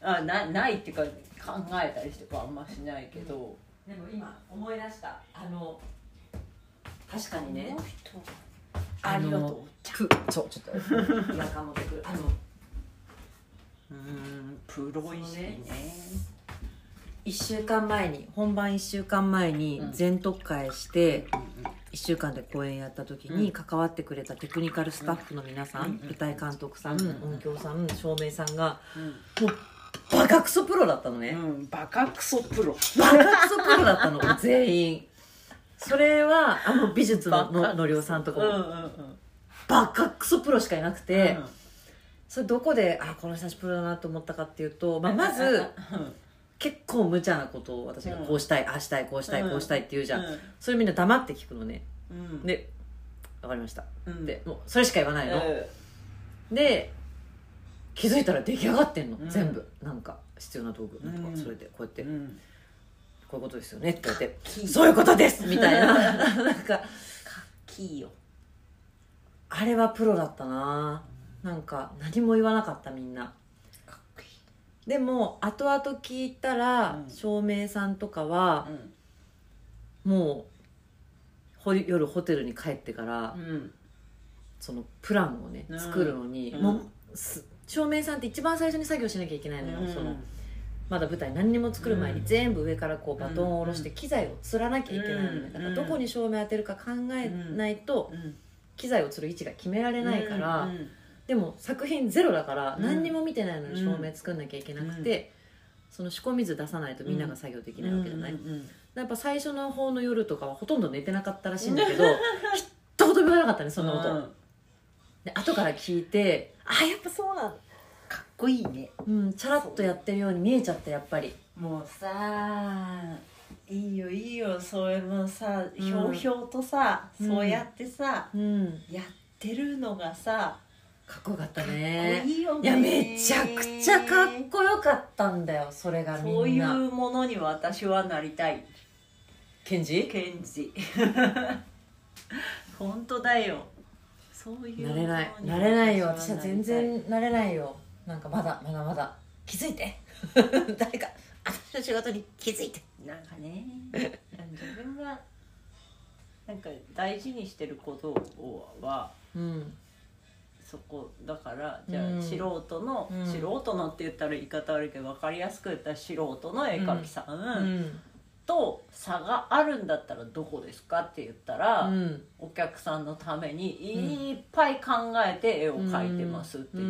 あなないっていうか考えたりとかあんましないけど、でも今思い出した。あの確かにね。ありがとう。プそうちょっと。違和感持ってくるあのうんプロ意識ね。1週間前に本番1週間前にうん。全特会してうん1週間で公演やった時うん。に関わってくれたテクニカルスタッフの皆さん、うん舞台監督さん、うん音響さん照明さんがうん。もうバカクソプロだったのね、うん、バカクソプロ。バカクソプロだったの (laughs) 全員。それはあの美術のののりおさんとかも。うんうんうん。バカクソプロしかいなくて、うん。それどこであこの人たちプロだなと思ったかっていうと、まあ、まずうん結構無茶なことを私がこうしたい、ああしたいこうしたいうん。こうしたいって言うじゃん、うん。それみんな黙って聞くのね。うん。で分かりました、うん。でもうそれしか言わないの、うで気づいたら出来上がってんの、うん。全部。なんか必要な道具。なんとかうん。それでこうやって、こん。ういうことですよねって言ってキーそういうことです！みたいな。(laughs) なんかキーよ。あれはプロだったな。なんか何も言わなかったみんなでも後々聞いたら、うん。照明さんとかはうもうほ夜ホテルに帰ってから、ん。そのプランをねうん。作るのに、うん。もうす照明さんって一番最初に作業しなきゃいけないのよ、そのまだ舞台何にも作る前にうん。全部上からこうバトンを下ろしてうん機材を吊らなきゃいけないのね、うん。だからどこに照明当てるか考えないと機材を吊る位置が決められないから、でも作品ゼロだからうん。何にも見てないのに照明作んなきゃいけなくて、その仕込み図出さないとみんなが作業できないわけじゃない、やっぱ最初の方の夜とかはほとんど寝てなかったらしいんだけど一言も言わなかったねそんなこと、で後から聞いてあやっぱそうなんかっこいいね。うんチャラッとやってるように見えちゃったやっぱり。もうさいいよいいよそういうのさうん。ひょうひょうとさ、うん。そうやってさうん。やってるのがさかっこよかったねこいいよねいやめちゃくちゃかっこよかったんだよそれがみんな。そういうものに私はなりたい。ケンジ？ケンジ。(laughs) 本当だよ。そういうなれない。なれないよ。私は全然なれないよ。なんかまだまだまだ。気づいて。(laughs) 誰か私の仕事に気づいて。なんかね。自分がなんか大事にしてることをはうんそこだからじゃあうん素人の、うん。素人のって言ったら言い方悪いけど分かりやすく言ったら素人の絵描きさん、うん。と差があるんだったらどこですかって言ったら、うん。お客さんのためにいっぱい考えて絵を描いてますっていう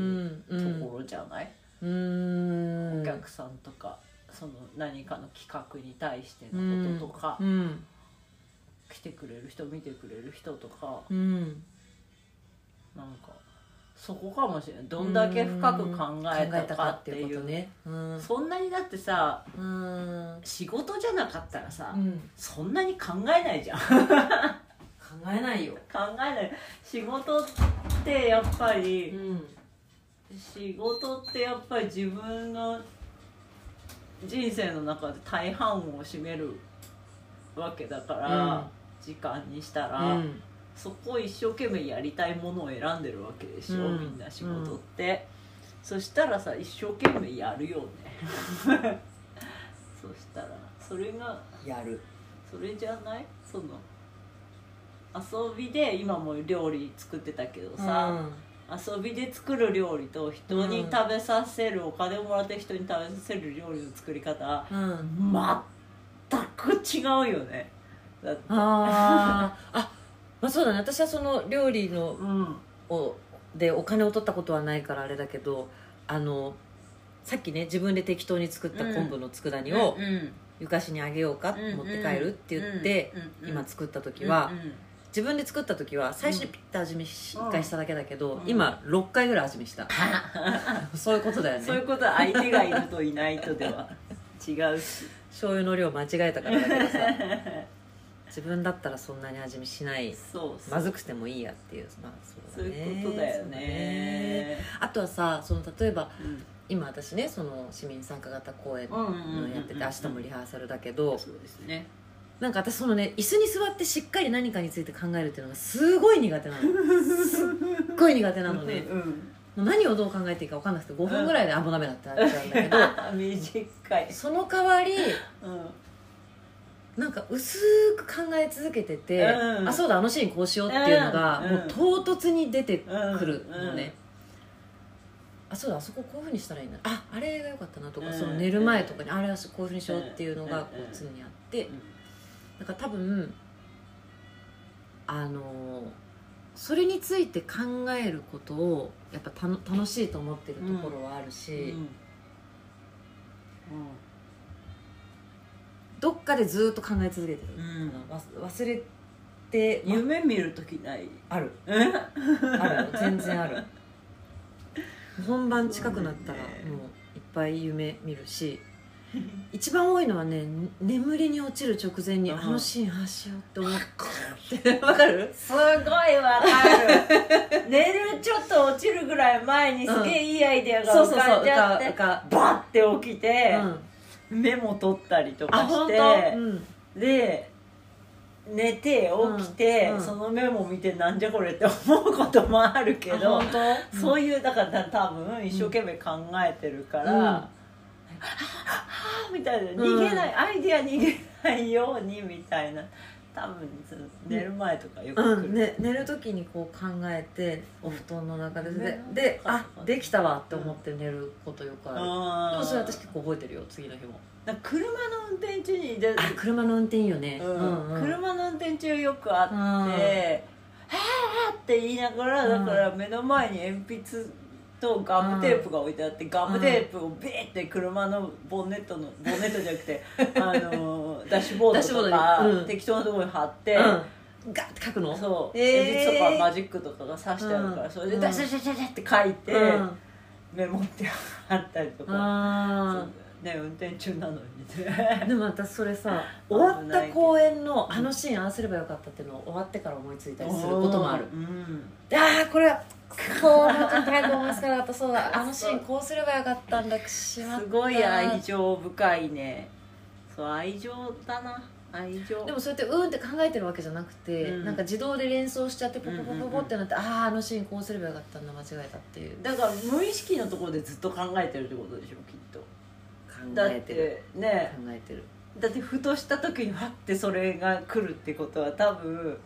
うんところじゃない、うん。お客さんとかその何かの企画に対してのこととか、うん。来てくれる人見てくれる人とかうん。なんかそこかもしれないどんだけ深く考えたかっていう。ねうん。そんなにだってさうん。仕事じゃなかったらさ、うん。そんなに考えないじゃん。考考えないよ。(laughs) えない。仕事ってやっぱりん仕事ってやっぱり自分の人生の中で大半を占めるわけだから、うん時間にしたうら、んそこを一生懸命やりたいものを選んでるわけでしょ、うん。みんな仕事って、そしたらさ一生懸命やるよね。そしたら。それがやる。それじゃない？その遊びで今も料理作ってたけどさ、遊びで作る料理と人に食べさせる、お金をもらって人に食べさせる料理の作り方うん、うん、全く違うよね。だってあー。あまあそうだね。私はその料理のうん。をでお金を取ったことはないからあれだけどあのさっきね自分で適当に作った昆布の佃煮をうんゆかしにあげようか持って帰るって言ってうん今作った時はうんうん。自分で作った時は最初にピッて味見しうん1回しただけだけどうん。今6回ぐらい味見した。そういうことだよね。そういうことは相手がいるといないとでは。(laughs) 違うし。醤油の量間違えたからだけどさ自分だったらそんなに味見しないそうそう。まずくてもいいやっていうまあそそううだね。いうことだよそうだね。あとはさその例えばうん。今私ねその市民参加型公演うんうんうんうんのやってて明日もリハーサルだけどそうですね。なんか私そのね椅子に座ってしっかり何かについて考えるっていうのがすごい苦手なの。すっごい苦手なのね。うんもう何をどう考えていいか分かんなくて5分ぐらいであもうダメだってなっちゃうんだけど (laughs) 短い。その代わりうんなんか薄く考え続けてて、うん。あそうだあのシーンこうしようっていうのが、うん。もう唐突に出てくるのね、あそうだあそここういうふうにしたらいいん。だああれが良かったなとか、うん。その寝る前とかにあれはこういうふうにしようっていうのがうん。こう常にあって、うん。だから多分あのーそれについて考えることをやっぱたの楽しいと思ってるところはあるし、うんどっかでずっと考え続けてる、うんわ忘れて、ま夢見る時ない。ある。うん？ある。よ全然ある。本番近くなったらもそういっぱい夢見るし一番多いのはね眠りに落ちる直前にうん。あのシーンああしようって思って。(laughs) わかる？すごいわかる。寝るちょっと落ちるぐらい前にすげえいいアイデアが浮かそうそうそうんじゃって浮か。バッて起きて、うんメモ取ったりとあかし本てで寝て起きて、うんうん。そのメモ見てなんじゃこれって思うこともあるけどあ本当？そういうだから多分一生懸命考えてるから、うん。はあみたいな。逃げない、アイディア逃げないようにみたいな多分寝る前とかよく来る、うんね、寝る時にこう考えてお布団の中ででねでうんあできたわって思って寝ることよくある、あーでもそれ私結構覚えてるよ次の日も。車の運転中にで、あ車の運転よね、うん。うんうん。車の運転中よくあって「うん。はあ」って言いながらだから目の前に鉛筆とガムテープが置いてあって、ガムテープをビーって車のボンネットのボンネットじゃなくて (laughs) あのダッシュボードとダか適当なところに貼って、うん。ガッて書くの？そう、えー。とかマジックとかが刺してあるから、うん。それでうんダシャシャシャシャって書いて、うん。メモって貼ったりとか、あね運転中なのにでも私それさ (laughs) 終わった公演のあのシーンああすればよかったっていうのを終わってから思いついたりすることもある。うん。ああこれはこうもうちょっと早く思いつかなかったそうだ。あのシーンこうすればよかったんだ。しまった。すごい愛情深いね。そう愛情だな。愛情。でもそうやってうーんって考えてるわけじゃなくて、うん。なんか自動で連想しちゃってポポポポポってなって、うあああのシーンこうすればよかったんだ間違えたって。いうだから無意識のところでずっと考えてるってことでしょきっと。考えてる。てね考えてるだってふとした時にはってそれが来るってことは多分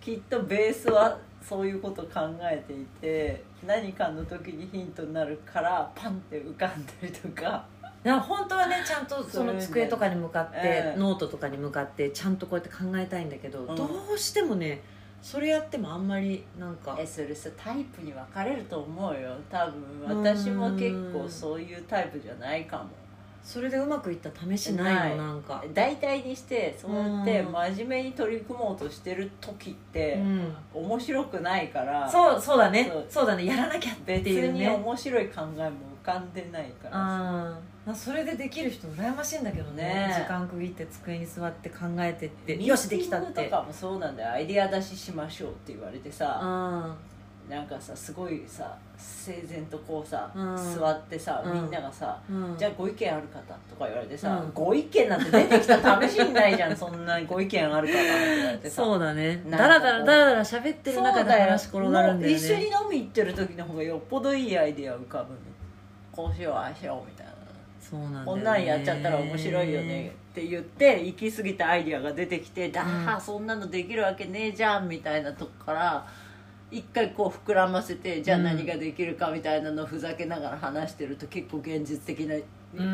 きっとベースはそういうこと考えていて何かの時にヒントになるからパンって浮かんだりとか。だから本当はねちゃんとその机とかに向かって、ええ。ノートとかに向かってちゃんとこうやって考えたいんだけど、うん。どうしてもねそれやってもあんまりなんかえそれさタイプに分かれると思うよ。多分私も結構そういうタイプじゃないかもそれでうまくいった試しないのなんか。大体にしてそうやってうん。真面目に取り組もうとしてる時ってうん。面白くないからそうそうだね。そう。だね。やらなきゃって別にいうね。面白い考えも浮かんでないから。さあーまあそれでできる人羨ましいんだけどね。ね時間区切って机に座って考えてって。よしできたっミーティングてとかもそうなんだよ。アイデア出ししましょうって言われてさ。あなんかさすごいさ整然とこうさ、うん。座ってさうん。みんながさ、うん。じゃあご意見ある方とか言われてさ、うん。ご意見なんて出てきた試しにないじゃん (laughs) そんなご意見ある方って言われてさ。そうだね。だらだらだらだら喋ってる中で話転がるんだよね。一緒に飲み行ってる時の方がよっぽどいいアイデア浮かぶの。こうしようああしようみたいな。そうなんだよね。こんなんやっちゃったら面白いよねって言って行き過ぎたアイデアが出てきてだあ、うん。そんなのできるわけねえじゃんみたいなとこから一回こう膨らませてじゃあ何ができるかみたいなのをふざけながら話してると結構現実的な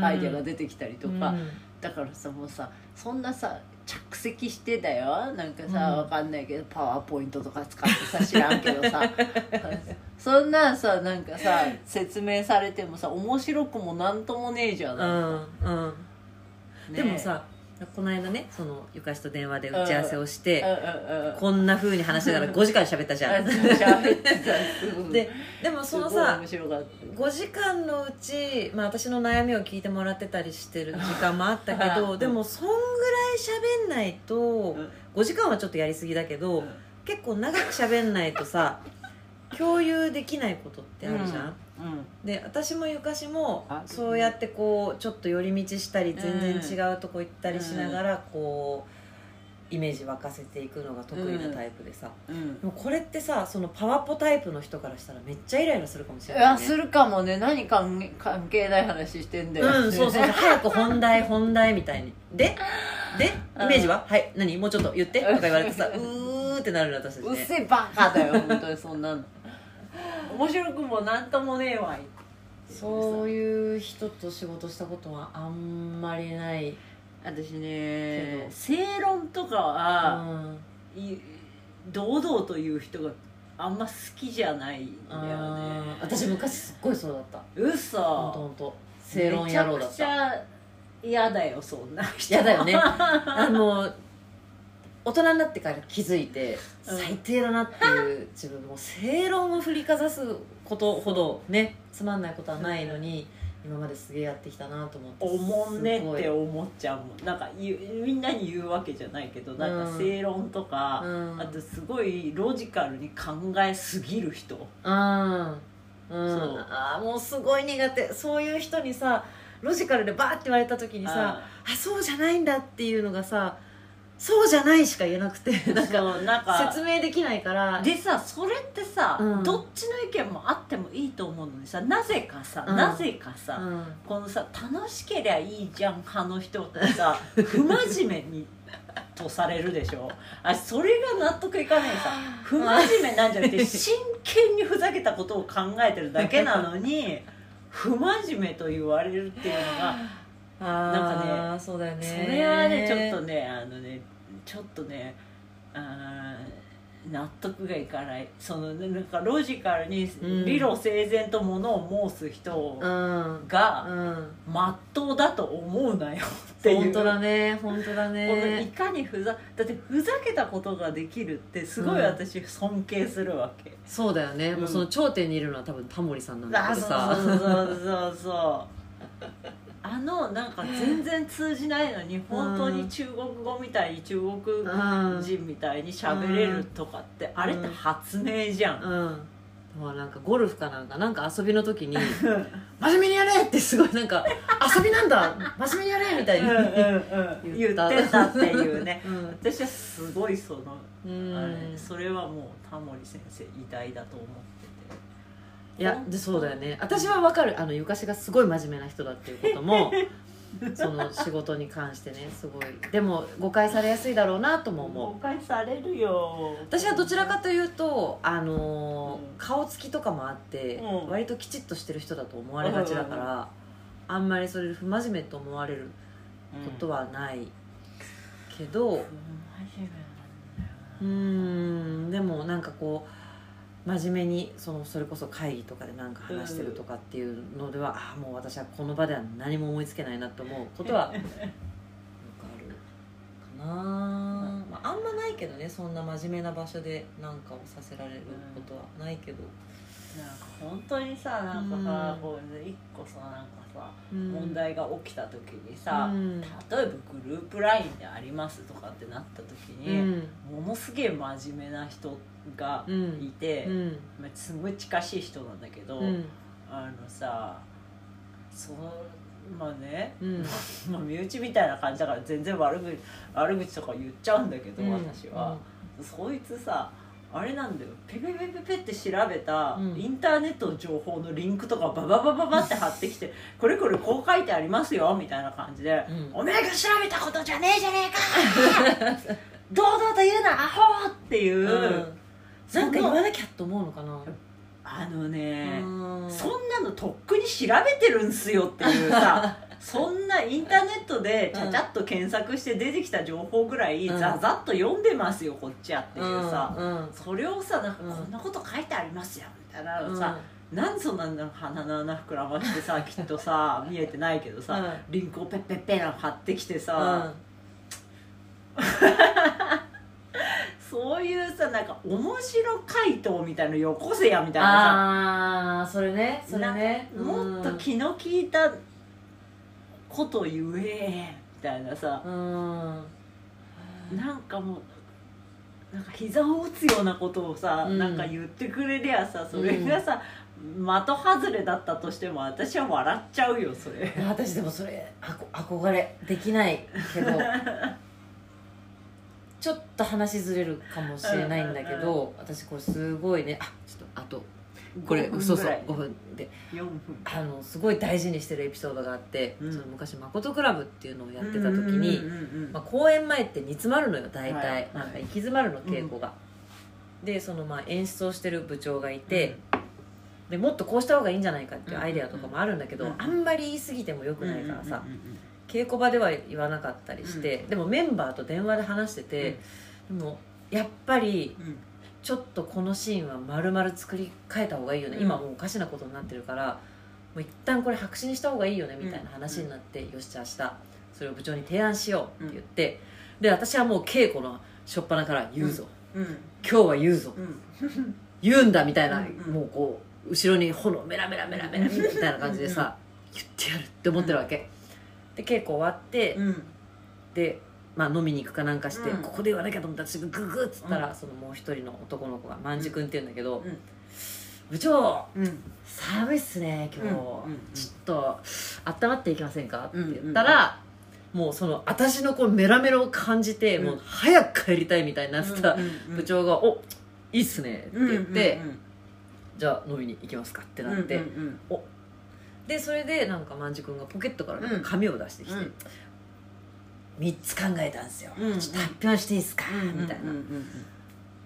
アイデアが出てきたりとか、うん。だからさもうさそんなさ着席してだよ。なんかさ、うん。わかんないけどパワーポイントとか使ってさ知らんけどさ。(laughs) そんなんさなんかさ説明されてもさ面白くもなんともねえじゃん、うんうん。ねでもさこの間ねそのゆかしと電話で打ち合わせをして、こんな風に話しながら5時間喋ったじゃん。(laughs) ででもそのさ面白かった。5時間のうち、まあ、私の悩みを聞いてもらってたりしてる時間もあったけどうん。でもそんぐらい喋んないとうん。5時間はちょっとやりすぎだけどうん。結構長く喋んないとさ共有できないことってあるじゃん、うん。で私もゆかしもあそうやってこうちょっと寄り道したり全然違うとこ行ったりしながらこうイメージ沸かせていくのが得意なタイプでさ、うん。でもこれってさそのパワポタイプの人からしたらめっちゃイライラするかもしいれない、ね、やするかもね。何関関係ない話してんだよ、うんそうそうそう。早く本題本題みたいに。ででイメージは、はい。何？もうちょっと言って。とか言われてさうーってなるの私たちね。うっせえバカだよ本当にそんなの面白くもなんともねえわいそういう人と仕事したことはあんまりない、私けねど。正論とかうは、ん、い堂々と言う人があんま好きじゃないんだよね。私昔すっごいそうだった。うそ本当本当正論野郎だっめちゃたくちゃ嫌だよそんな人。嫌だよね。あの大人になってから気づいてうん。最低だなっていう (laughs) 自分も正論を振りかざすことほどねつまんないことはないのに今まですげえやってきたなと思っておもんねって思っちゃうもん。なんかみんなに言うわけじゃないけどなんか正論とか、うん。あとすごいロジカルに考えすぎる人。ああもうすごい苦手。そういう人にさロジカルでバーって言われた時にさあそうじゃないんだっていうのがさそうじゃないしか言えなくて (laughs) なんかなんか説明できないから。でさそれってさ、うん。どっちの意見もあってもいいと思うのにさなぜかさ、うん。なぜかさ、うん。このさ楽しけりゃいいじゃん派の人ってさ (laughs) 不真面目にとされるでしょ？あそれが納得いかないさ (laughs) 不真面目なんじゃなくて真剣にふざけたことを考えてるだけなのに不真面目と言われるっていうのがあなんかーそうだよね。それはねちょっとねあのねちょっとねあー納得がいかない。そのなんかロジカルにん。理路整然とものを申す人うん。がうん。まっとうだと思うなよっていう。本当だね本当だこのいねかにふざだってふざけたことができるってすごい私尊敬するわけ、そうだよね、うん。もうその頂点にいるのは多分タモリさんなんだけどさ。そうそうそうそうあのなんか全然通じないのに本当に中国語みたいに中国うん。人みたいに喋れるとかって、あれって発明じゃん、うん。もうなんかゴルフかなんかなんか遊びの時に「(laughs) 真面目にやれ!」ってすごいなんか「遊びなんだ真面目にやれ!」みたいに言言ってたっていうね。(laughs) うん。私はすごいその、うん。あれそれはもうタモリ先生偉大だと思っていやでそうだよね。私は分かる。あのゆかしがすごい真面目な人だっていうことも (laughs) その仕事に関してねすごい。でも誤解されやすいだろうなともて思う。誤解されるよ。私はどちらかというと、あのーうん。顔つきとかもあって、うん。割ときちっとしてる人だと思われがちだから、あんまりそれで不真面目と思われることはないけどうーんでもなんかこう真面目にそのそれこそ会議とかで何か話してるとかっていうのでは、ああもう私はこの場では何も思いつけないなと思うことは (laughs) よくあるかな、まあ、あんまないけどねそんな真面目な場所で何かをさせられることはないけど。本当にさなんかさ、うん。こう一個さなんかさ、うん。問題が起きた時にさ、うん。例えばグループ LINE でありますとかってなった時うに、ん。ものすげえ真面目な人がいて、うん。まあすごい近しい人なんだけど、うん。あのさそのまあね、うん。(laughs) まあ身内みたいな感じだから全然悪口悪口とか言っちゃうんだけど、うん。私は、そいつさあれなんだよ。ペペペペペって調べたうん。インターネットの情報のリンクとかバババババって貼ってきてこれこれこう書いてありますよみたいな感じで、うん。おめえが調べたことじゃねえじゃねえか！(laughs) 堂々と言うなアホっていう、うん。なんか言わなきゃと思うのかな？あのね、うん。そんなのとっくに調べてるんすよっていうさ (laughs) そんなインターネットでちゃちゃっと検索して出てきた情報ぐらいうん。ざざっと読んでますよこっちはっていうさ、うんそれをさなんかうん。こんなこと書いてありますよみたいなうん。のさ、なんでそんなの鼻の穴膨らましてさ (laughs) きっとさ見えてないけどさ、うん。リンクをペッペッペラ貼ってきてさ、そういうさなんか面白回答みたいなのよこせやみたいなさああそれねそれねもっと気の利いたこと言えみたいなさ。うん。なんかもうなんか膝を打つようなことをさ、うん。なんか言ってくれりゃさそれがさ、的外れだったとしても私は笑っちゃうよそれ。私でもそれあこ憧れできないけど (laughs) ちょっと話ずれるかもしれないんだけうんど私これすごいね。あちょっとあとこれ5分そうそうぐらい。5分で。4分。あのすごい大事にしてるエピソードがあって、うん。その昔「まことクラブ」っていうのをやってた時に、公演前って煮詰まるのよ大体、はいはい。なんか行き詰まるの稽古が、でそのまあ演出をしてる部長がいて、でもっとこうした方がいいんじゃないかっていうアイデアとかもあるんだけど、うんあんまり言い過ぎてもよくないからさ、うんうんうん稽古場では言わなかったりして、でもメンバーと電話で話してて、でもやっぱりうんちょっとこのシーンは丸々作り変えた方がいいよね、うん。今もうおかしなことになってるからもう一旦これ白紙にした方がいいよねみたいな話になって、よしじゃあ明日それを部長に提案しようって言って、で私はもう稽古の初っ端から言うぞ、うん。今日は言うぞ。うん。言うんだみたいな、もうこう後ろに炎メラメラメラメラみたいな感じでさ、言ってやるって思ってるわけ、で稽古終わって、うん。で、まあ、飲みに行くかなんかして、うん。ここで言わなきゃと思ったら私がググッつったら、うん。そのもう一人の男の子が万次君って言うんだけど、うん。部長うん。寒いっすね今日、うん。うん。ちょっと温まっていきませんか？って言ったら、もうその私のこうメラメラを感じて、うん。もう早く帰りたいみたいになってた部長が「おいいっすね」って言って、じゃあ飲みに行きますかってなって、でそれでなんか万次君がポケットからなんか紙を出してきて、うん3つ考えたんですよ、うんちょっと発表していいですか、うんみたいな、うん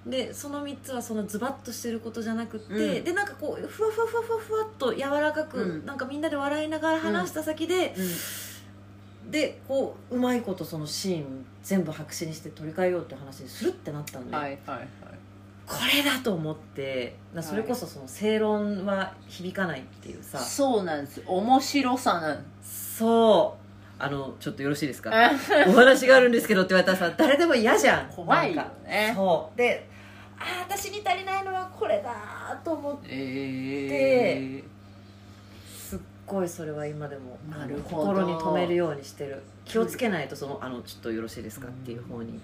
うん。でその3つはそのズバッとしてることじゃなくって、うん。でなんかこうふわふわふわふわふわっと柔らかく、うん。なんかみんなで笑いながら話した先で、でこううまいことそのシーン全部白紙にして取り替えようって話にするってなったんで、はいはいはい。これだと思ってだそれこそその正論は響かないっていうさ、そうなんです。面白さなんそうあのちょっとよろしいですか？お話があるんですけどって言われたらさ誰でも嫌じゃん。怖いよね。そう。でああ私に足りないのはこれだと思って。ええすっごいそれは今でもなる心に留めるようにしてる。気をつけないとそのあのちょっとよろしいですかっていう方に。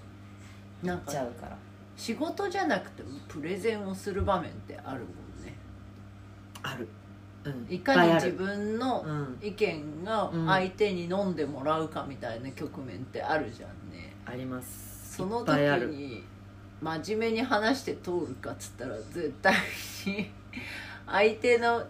なっちゃかうから。仕事じゃなくてもプレゼンをする場面ってあるもんね。ある、うん、いかに自分のうん意見が相手に飲ん。でもらうかみたいな局面ってあるじゃん。ねあります。その時に真面目に話して通るかっつったら絶対に相手の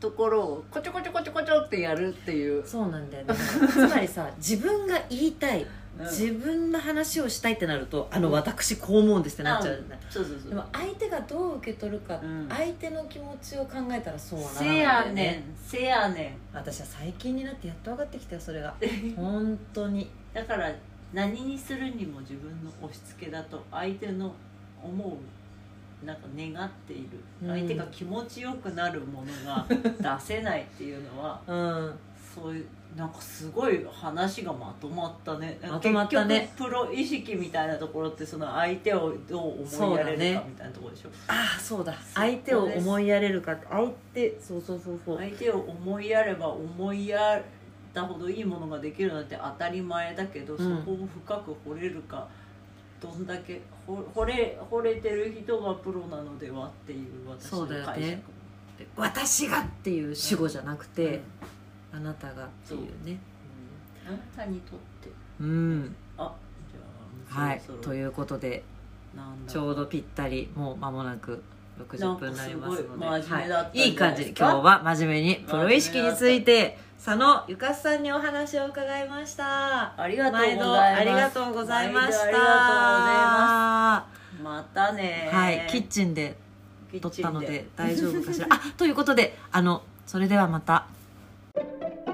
ところをこちょこちょこちょこちょってやるっていう。そうなんだよね。つまりさ自分が言いたいうん。自分の話をしたいってなるとあの私こう思うんですってなっちゃうじゃないそうそうそう。でも相手がどう受け取るか、うん。相手の気持ちを考えたらそうはならないせんだやねん。せやね私は最近になってやっと分かってきたよそれが本当に。んだから何にするにも自分の押し付けだと相手の思うなんか願っているうん。相手が気持ちよくなるものが出せないっていうのはうん。そういうなんかすごい話がまとまったね。まとまったね。結局プロ意識みたいなところってその相手をどう思いやれるかみたいなところでしょ、ああそうだ。相手を思いやれるか相手そうそうそう。そう相手を思いやれば思いやったほどいいものができるなんて当たり前だけど、ん。そこを深く掘れるかどんだけほ惚れ惚れてる人がプロなのではっていう私のそうだよね。解釈私がっていう主語じゃなくて、うんあなたがっていうね。う。ん。あなたにとって。うん。あじゃあはいということでちょうどぴったりもう間もなく60分になりますので。なんかすごい真面目だったんじゃないですか？はい、いい感じに今日は真面目にプロ意識について佐野ゆかすさんにお話を伺いました。ありがとうございます。毎度ありがとうございました。ありがとうございます。またね。はい。キッチンで撮ったので。大丈夫かしら。あということであのそれではまた thank you